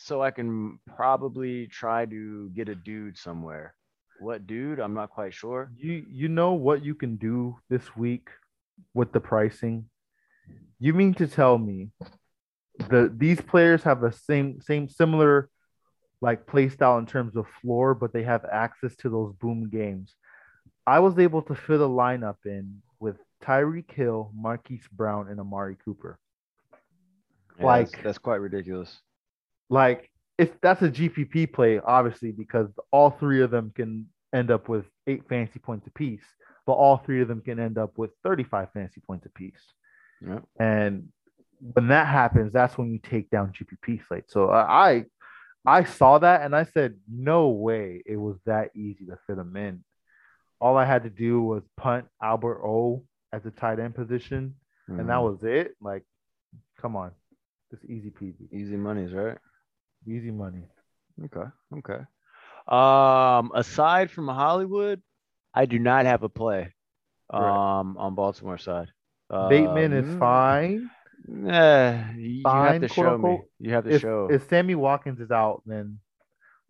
so I can probably try to get a dude somewhere. What dude? I'm not quite sure.
you you know what you can do this week with the pricing. You mean to tell me the these players have the same same similar like play style in terms of floor, but they have access to those boom games. I was able to fit a lineup in with Tyreek Hill, Marquise Brown, and Amari Cooper.
Yeah,
Like-
that's, that's quite ridiculous.
Like if that's a GPP play, obviously, because all three of them can end up with eight fantasy points apiece, but all three of them can end up with 35 fantasy points apiece.
Yeah.
And when that happens, that's when you take down GPP slate. So uh, I I saw that and I said, no way it was that easy to fit them in. All I had to do was punt Albert O at the tight end position, and that
Mhm.
was it. Like, come on, just easy peasy,
easy monies, right?
Easy money.
Okay. Okay. Um, aside from Hollywood, I do not have a play
Right.
um on Baltimore side.
Bateman is
Um,
fine.
Nah, you, you have
Fine,
to show me. You have to
If,
show.
if Sammy Watkins is out, then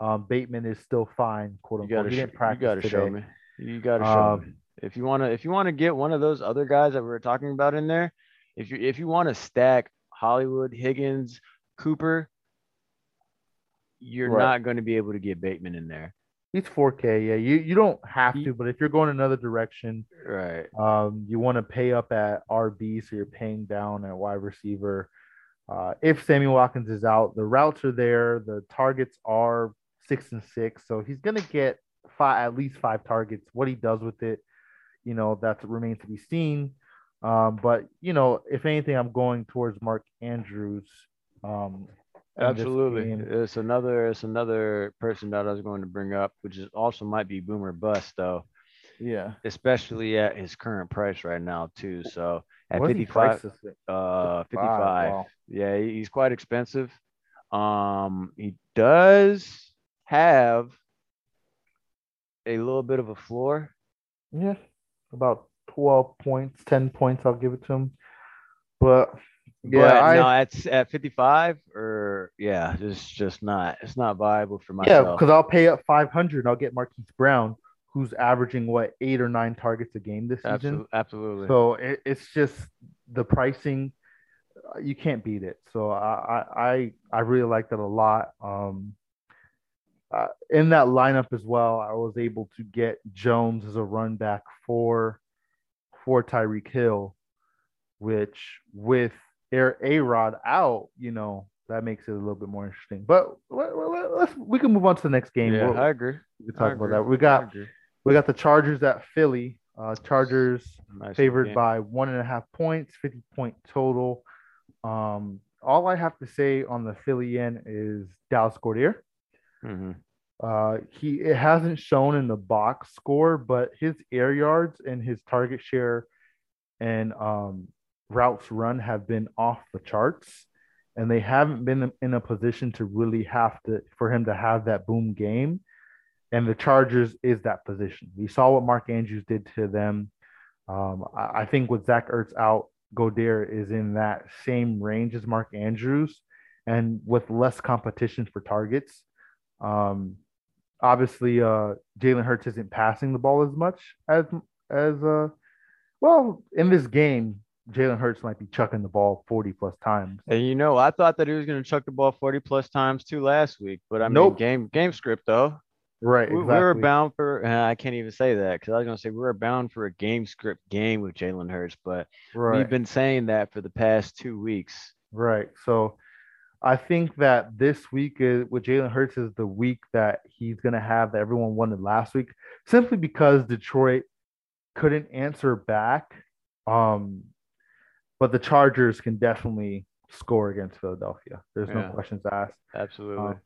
um, Bateman is still fine, quote
you
unquote.
gotta, sh- you gotta
today.
show me. You gotta show me.
Um,
If you wanna, if you wanna get one of those other guys that we were talking about in there, if you if you want to stack Hollywood, Higgins, Cooper, you're
Right.
not going to be able to get Bateman in there.
He's 4K. Yeah, you, you don't have to, but if you're going another direction,
Right.
um, you want to pay up at RB, so you're paying down at wide receiver. Uh, if Sammy Watkins is out, the routes are there. The targets are six and six, so he's gonna get five, at least five targets. What he does with it, you know, that remains to be seen. Um, but you know, if anything, I'm going towards Mark Andrews. Um,
Absolutely. It's another it's another person that I was going to bring up, which is also might be boomer bust though,
Yeah.
especially at his current price right now too. So at
What is he
55
priced this thing?
uh
55,
55.
wow.
Yeah, he's quite expensive. Um he does have a little bit of a floor.
Yeah, about 12 points, 10 points. I'll give it to him. But yeah,
but
I,
no, at at 55 or yeah, it's just not. It's not viable for myself.
yeah, because I'll pay up 500 and I'll get Marquise Brown, who's averaging what eight or nine targets a game this season.
absolutely.
So it, it's just the pricing. uh, You can't beat it. So I I I, I really like that a lot. Um, uh, in that lineup as well, I was able to get Jones as a run back for for Tyreek Hill, which with A Rod out, you know that makes it a little bit more interesting. But let, let's we can move on to the next game.
yeah,
We'll-
I agree.
we can talk about that. We got we got the Chargers at Philly. Uh, Chargers
Nice
favored
game.
by one and a half points, 50 point total. Um, all I have to say on the Philly end is Dallas Goedert.
Mhm.
Uh, he it hasn't shown in the box score, but his air yards and his target share and um, routes run have been off the charts, and they haven't been in a position to really have to for him to have that boom game. And the Chargers is that position. We saw what Mark Andrews did to them. Um, I, I think with Zach Ertz out, Goedert is in that same range as Mark Andrews, and with less competition for targets. Um, obviously, uh, Jalen Hurts isn't passing the ball as much as as uh, well in this game. Jalen Hurts might be chucking the ball forty plus times.
And you know, I thought that he was going to chuck the ball 40 plus times too last week, but I mean,
Nope.
game game script though.
Right,
We, we were bound for. <laughs> I can't even say that because I was going to say we were bound for a game script game with Jalen Hurts, but
right.
we've been saying that for the past two weeks.
Right. So I think that this week is, with Jalen Hurts is the week that he's going to have that everyone wanted last week, simply because Detroit couldn't answer back. Um, but the Chargers can definitely score against Philadelphia. There's
Yeah.
no questions asked.
Absolutely.
Um,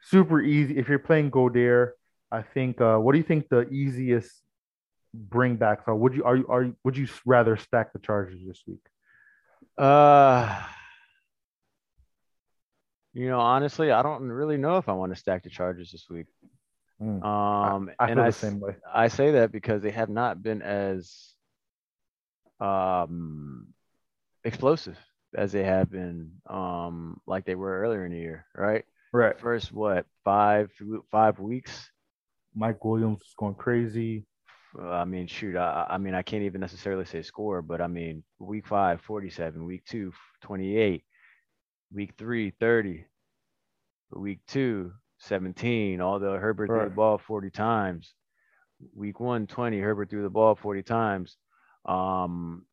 super easy. If you're playing Goedert, I think. Uh, what do you think the easiest bringbacks are? Would you are you are you, would you rather stack the Chargers this week?
Uh, you know, honestly, I don't really know if I want to stack the Chargers this week.
Mm.
Um,
I
and
feel
I,
the
s-
same way.
I say that because they have not been as um explosive as they have been um like they were earlier in the year, right?
Right.
First, what five five weeks?
Mike Williams is going crazy.
I mean, shoot, I, I mean, I can't even necessarily say score, but I mean, week five, 47, week two, 28, week three, 30, week two, 17, although Herbert threw the ball 40 times. Week one, 20, Herbert threw the ball 40 times. Um,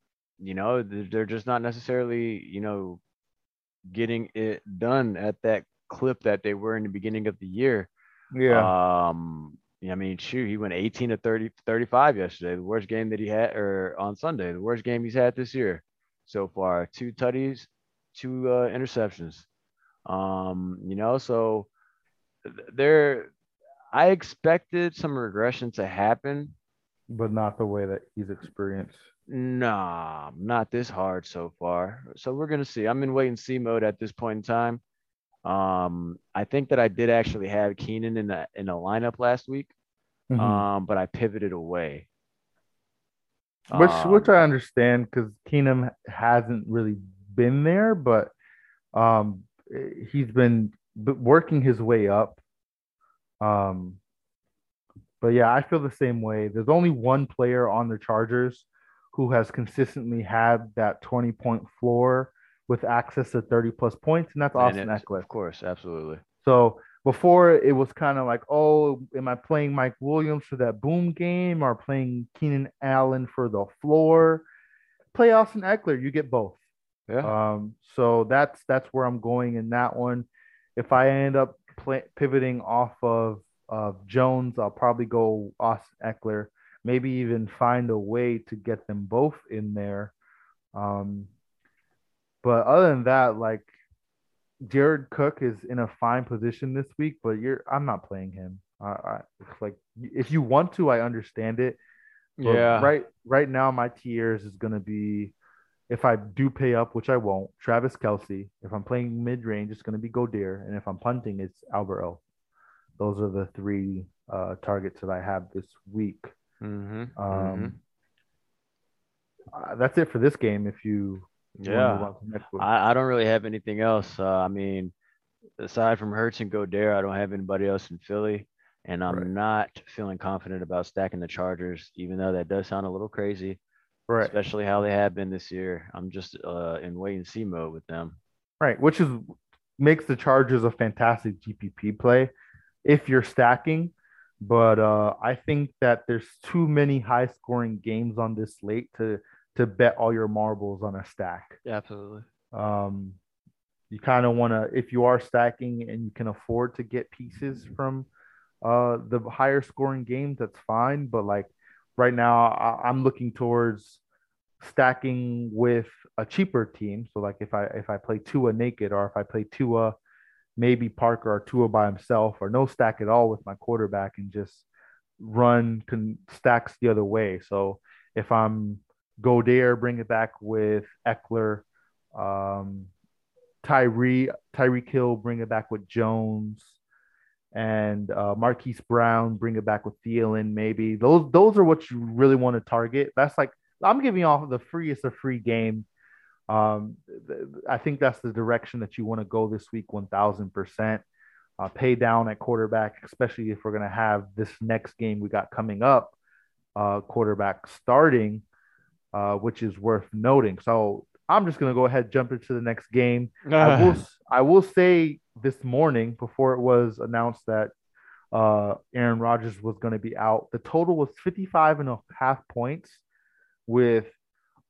you know, they're, just not necessarily, you know, getting it done at that clip that they were in the beginning of the year. Yeah. Um, I mean, shoot, he went 18 to 30, 35 yesterday. The worst game that he had, or on Sunday, the worst game he's had this year so far. Two tutties, two uh, interceptions. Um, you know, so there, I expected some regression to happen.
but not the way that he's experienced.
Nah, not this hard so far. So we're gonna see. I'm in wait and see mode at this point in time. Um, I think that I did actually have Keenan in the in a lineup last week.
Mhm.
Um, but I pivoted away.
which
Um,
which I understand because Keenan hasn't really been there, but um, he's been working his way up. Um, but yeah, I feel the same way. There's only one player on the Chargers who has consistently had that 20 point floor with access to 30 plus points, and that's Austin Ekeler.
Of course, absolutely.
So before it was kind of like, oh, am I playing Mike Williams for that boom game or playing Keenan Allen for the floor? Play Austin Ekeler, you get both.
Yeah.
Um, so that's that's where I'm going in that one. If I end up play, pivoting off of of Jones, I'll probably go Austin Ekeler. Maybe even find a way to get them both in there. Um, but other than that, like Jared Cook is in a fine position this week, but you're I'm not playing him. I, I like if you want to, I understand it. But
yeah.
Right right now, my tiers is gonna be if I do pay up, which I won't, Travis Kelce. If I'm playing mid range, it's gonna be Goedert, and if I'm punting, it's Albert O. those are the three uh, targets that I have this week.
Mm-hmm.
Um, uh, that's it for this game. If you you wanna move
Yeah.
on to the next one.
I, I don't really have anything else. Uh, I mean, aside from Hurts and Goedert, I don't have anybody else in Philly. And I'm
Right.
not feeling confident about stacking the Chargers, even though that does sound a little crazy,
right,
especially how they have been this year. I'm just uh, in wait and see mode with them.
right, which is makes the Chargers a fantastic GPP play if you're stacking. But uh, I think that there's too many high scoring games on this slate to to bet all your marbles on a stack.
Absolutely.
Um, you kind of want to, if you are stacking and you can afford to get pieces from uh, the higher scoring games, that's fine. But like right now, I, I'm looking towards stacking with a cheaper team. So like if I if I play Tua naked or if I play Tua, maybe Parker or Tua by himself or no stack at all with my quarterback and just run can stacks the other way. So if I'm Goedert, bring it back with Ekeler, um, Tyree, Tyreek Hill, bring it back with Jones, and uh, Marquise Brown, bring it back with Thielen. Maybe those those are what you really want to target. That's like I'm giving off the freest of free game. Um, I think that's the direction that you want to go this week, one thousand percent. Uh, pay down at quarterback, especially if we're going to have this next game we got coming up, uh, quarterback starting, uh, which is worth noting. So I'm just going to go ahead and jump into the next game. <sighs> I will I will say this morning before it was announced that uh, Aaron Rodgers was going to be out, the total was 55 and a half points with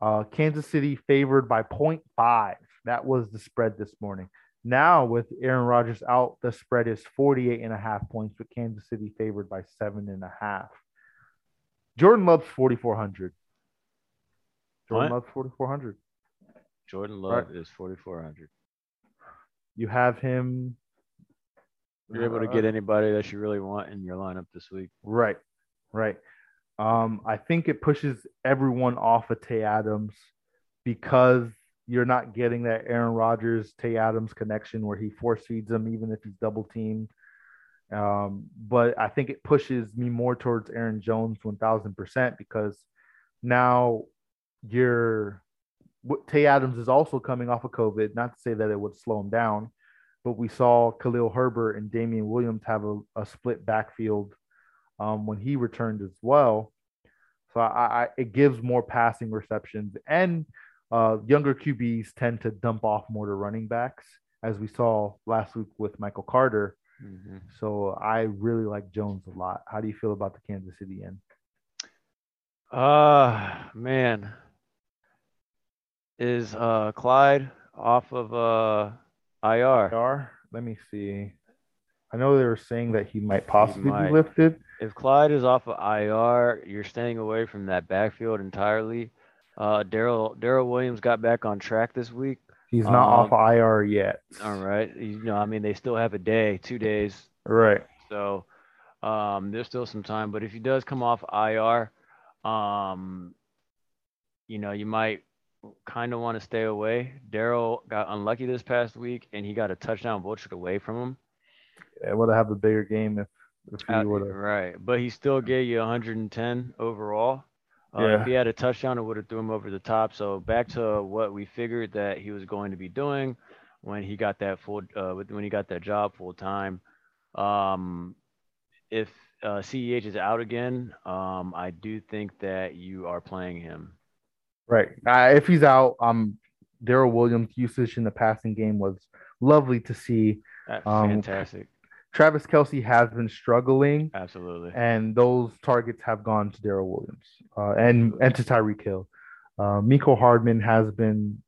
uh, Kansas City favored by 0.5. That was the spread this morning. Now with Aaron Rodgers out, the spread is 48 and a half points with Kansas City favored by seven and a half. Jordan Love's 4,400. Jordan
What?
Love's 4,400.
Jordan Love is 4,400.
You have him.
You're able to
uh,
get anybody that you really want in your lineup this week.
Right, right. Um, I think it pushes everyone off of Tay Adams because you're not getting that Aaron Rodgers Tay Adams connection where he force feeds him even if he's double teamed. Um, but I think it pushes me more towards Aaron Jones 1000% because now you're Tay Adams is also coming off of COVID. Not to say that it would slow him down, but we saw Khalil Herbert and Damien Williams have a, a split backfield um, when he returned as well. So I, I it gives more passing receptions, and uh, younger QBs tend to dump off more to running backs, as we saw last week with Michael Carter.
Mhm.
So I really like Jones a lot. How do you feel about the Kansas City end?
Uh man. Is uh Clyde off of uh IR?
IR? Let me see. I know they were saying that he might possibly
might.
be lifted.
If Clyde is off of IR, you're staying away from that backfield entirely. Uh Darrel Darrel Williams got back on track this week.
He's not off
Um,
IR yet.
All right. You know, I mean they still have a day, two days.
Right.
So um there's still some time. But if he does come off IR, um you know, you might kind of want to stay away. Darrel got unlucky this past week and he got a touchdown vultured away from him.
It would have a bigger game if, if he would have.
right, but he still gave you 110 overall. Uh,
Yeah.
If he had a touchdown, it would have threw him over the top. So back to what we figured that he was going to be doing when he got that full, uh, when he got that job full time. Um, if uh, Ceh is out again, um, I do think that you are playing him.
Right. Uh, if he's out, um, Darrel Williams' usage in the passing game was lovely to see. Um,
Fantastic,
Travis Kelce has been struggling,
absolutely.
and those targets have gone to Darrel Williams uh, and and to Tyreek Hill. Uh, Mecole Hardman has been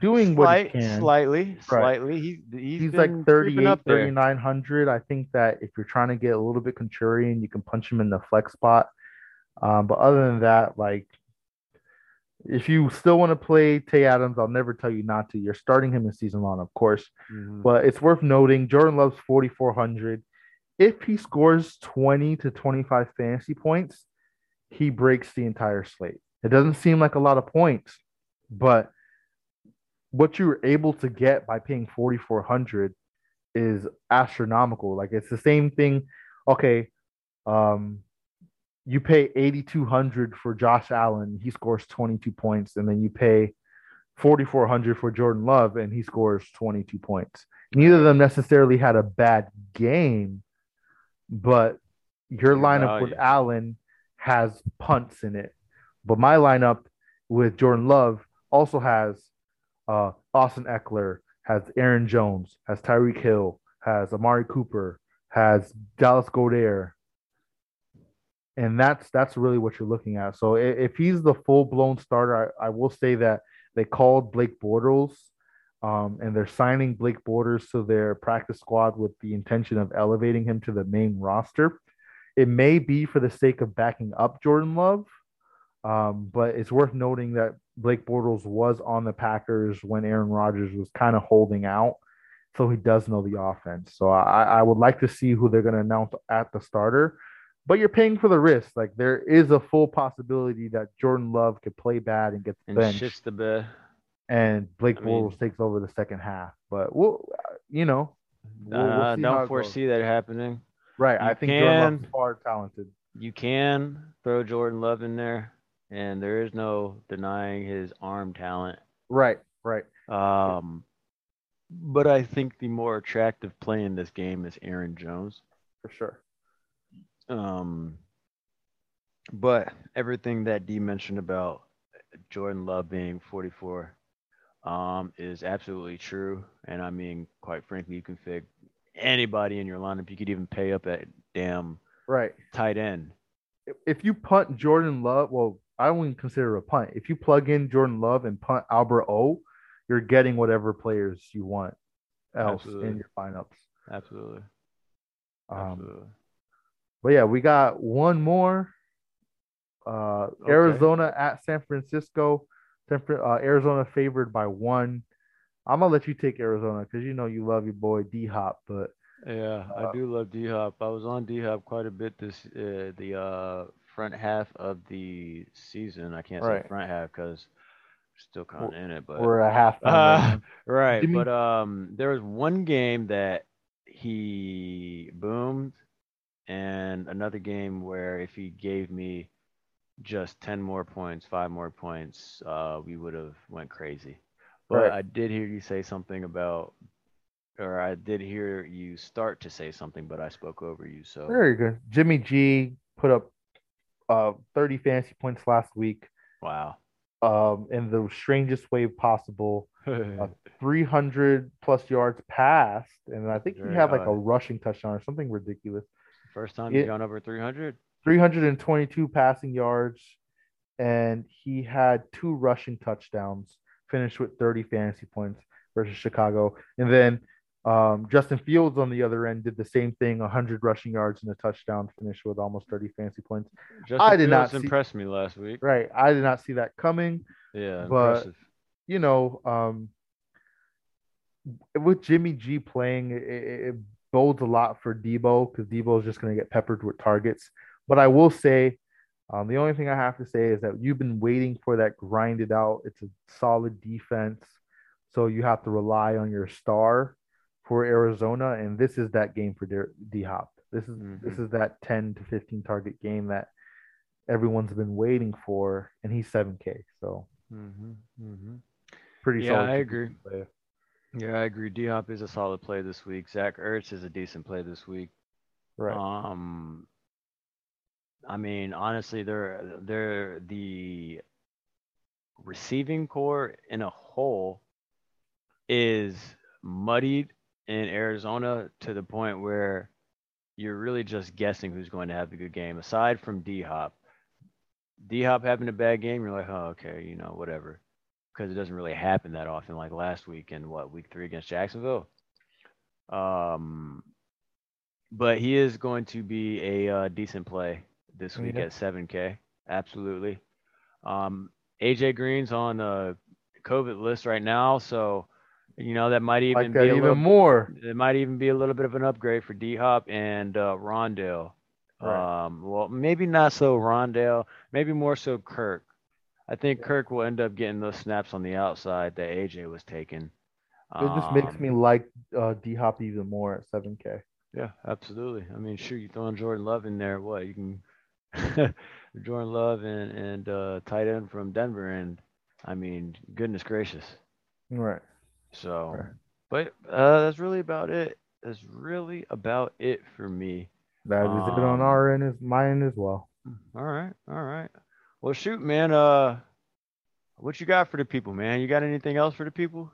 doing what he can.
slightly, slightly. He, he's
He's like
creeping
38, 3900. I think that if you're trying to get a little bit contrarian, you can punch him in the flex spot. Um, but other than that, like if you still want to play Tay Adams, I'll never tell you not to. You're starting him in season long, of course.
Mhm.
But it's worth noting Jordan Love's 4,400. If he scores 20 to 25 fantasy points, he breaks the entire slate. It doesn't seem like a lot of points, but what you were able to get by paying 4,400 is astronomical. Like it's the same thing. Okay, um, you pay eighty two hundred for Josh Allen, he scores twenty two points, and then you pay forty four hundred for Jordan Love, and he scores twenty two points. Neither of them necessarily had a bad game, but your lineup with Allen has punts in it. But my lineup with Jordan Love also has uh, Austin Ekeler, has Aaron Jones, has Tyreek Hill, has Amari Cooper, has Dallas Goedert, and that's that's really what you're looking at. So if, he's the full blown starter, I, I, will say that they called Blake Bortles, um, and they're signing Blake Bortles to their practice squad with the intention of elevating him to the main roster. It may be for the sake of backing up Jordan Love, um, but it's worth noting that Blake Bortles was on the Packers when Aaron Rodgers was kind of holding out. So he does know the offense. So I, I would like to see who they're going to announce at the starter. But you're paying for the risk. Like there is a full possibility that Jordan Love could play bad and gets and benched.
Shits the bed.
And Blake I Bortles takes over the second half. But we'll, you know,
we'll, we'll uh, don't foresee that happening.
Right. You I think can, Jordan Love's far talented.
You can throw Jordan Love in there and there is no denying his arm talent.
Right, right.
Um, but I think the more attractive play in this game is Aaron Jones
for sure.
Um, but everything that D mentioned about Jordan Love being 44 um, is absolutely true. And I mean, quite frankly, you can fit anybody in your lineup. You could even pay up at damn
right
tight end.
If you punt Jordan Love, well, I wouldn't consider a punt. If you plug in Jordan Love and punt Albert O, you're getting whatever players you want else Absolutely. in your lineups.
Absolutely.
Um, Absolutely. But yeah, we got one more. Uh, okay. Arizona at San Francisco. San, uh, Arizona favored by one. I'm gonna let you take Arizona because you know you love your boy D Hop, but
yeah, uh, I do love D Hop. I was on D Hop quite a bit this uh, the uh, front half of the season. I can't right. say front half because still kind of in it, but
we're a half.
Uh, <laughs> right, but um, there was one game that he boomed, and another game where if he gave me just ten more points, five more points, uh, we would have went crazy. But right. I did hear you say something about, or I did hear you start to say something, but I spoke over you. So
very good. Jimmy G put up uh, 30 fantasy points last week.
Wow.
Um, in the strangest way possible. uh, <laughs> 300 plus yards passed, and I think he had like a rushing touchdown or something ridiculous.
First time he's gone over 300.
322 passing yards, and he had two rushing touchdowns. Finished with 30 fantasy points versus Chicago, and then um, Justin Fields on the other end did the same thing, 100 rushing yards and a touchdown, finished with almost 30 fantasy points.
Justin I did Fields not impress me last week.
Right, I did not see that coming.
Yeah,
but
impressive.
you know, um, with Jimmy G playing, it, it bodes a lot for Deebo because Deebo is just going to get peppered with targets. But I will say, um, the only thing I have to say is that you've been waiting for that grinded out. It's a solid defense, so you have to rely on your star for Arizona, and this is that game for D Hop. This is mm-hmm. this is that 10 to 15 target game that everyone's been waiting for, and he's 7K. So
mm-hmm. Mm-hmm.
pretty
yeah, I agree. Play. Yeah, I agree. D Hop is a solid play this week. Zach Ertz is a decent play this week.
Right.
Um, I mean, honestly, they're they're the receiving corps in a whole is muddied in Arizona to the point where you're really just guessing who's going to have a good game. Aside from D Hop, D Hop having a bad game, you're like, oh, okay, you know, whatever, because it doesn't really happen that often. Like last week and what week three against Jacksonville. Um, but he is going to be a uh, decent play this week yeah. at 7K. Absolutely. Um, AJ Green's on the COVID list right now, so you know, that might even like that be
even
little,
more.
It might even be a little bit of an upgrade for D Hop and uh, Rondale. Right. Um, well, maybe not so Rondale, maybe more so Kirk. I think. Kirk will end up getting those snaps on the outside that AJ was taking.
It just makes
Um,
me like uh, D Hop even more at 7K.
Yeah, absolutely. I mean, sure, you throwing Jordan Love in there, what you can <laughs> Jordan Love and and uh, tight end from Denver, and I mean, goodness gracious.
Right.
So,
Right.
but uh, that's really about it. That's really about it for me.
That is it on
Um,
our end, is my end as well.
All right, all right. Well, shoot, man. Uh, what you got for the people, man? You got anything else for the people?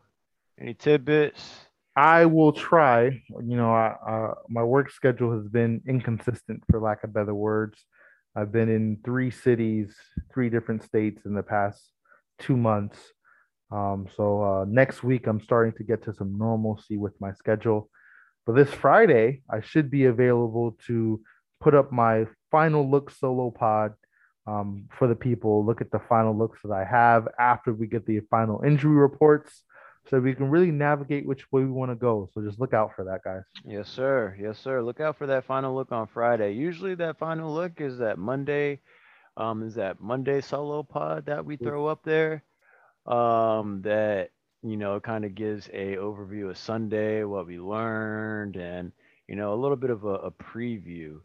Any tidbits?
I will try. You know, I, uh, my work schedule has been inconsistent, for lack of better words. I've been in three cities, three different states in the past two months. Um, so uh, next week, I'm starting to get to some normalcy with my schedule. But this Friday, I should be available to put up my final look solo pod um, for the people. Look at the final looks that I have after we get the final injury reports so we can really navigate which way we want to go. So just look out for that, guys.
Yes, sir. Yes, sir. Look out for that final look on Friday. Usually, that final look is that Monday. Um, is that Monday solo pod that we throw up there? Um, that you know kind of gives a overview of Sunday, what we learned, and you know a little bit of a, a preview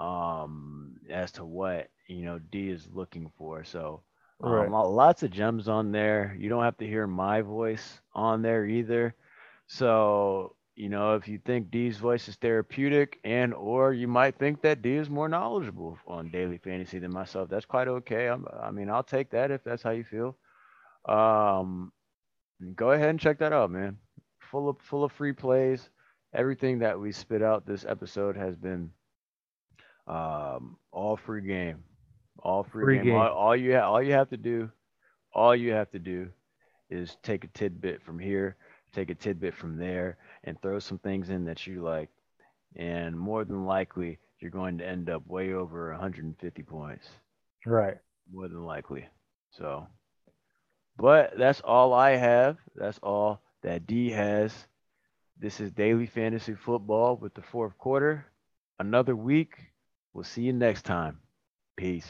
um as to what you know D is looking for. So um,
Right.
lots of gems on there. You don't have to hear my voice on there either. So, you know, if you think D's voice is therapeutic and or you might think that D is more knowledgeable on daily fantasy than myself, that's quite okay. I'm, I mean, I'll take that if that's how you feel. Um, go ahead and check that out, man. Full of full of free plays. Everything that we spit out this episode has been um, all free game. All free,
Free
game.
game.
All, all you ha- all you have to do, all you have to do is take a tidbit from here, take a tidbit from there, and throw some things in that you like. And more than likely, you're going to end up way over 150 points.
Right.
More than likely. So, but that's all I have. That's all that D has. This is Daily Fantasy Football with the fourth quarter. Another week. We'll see you next time. Peace.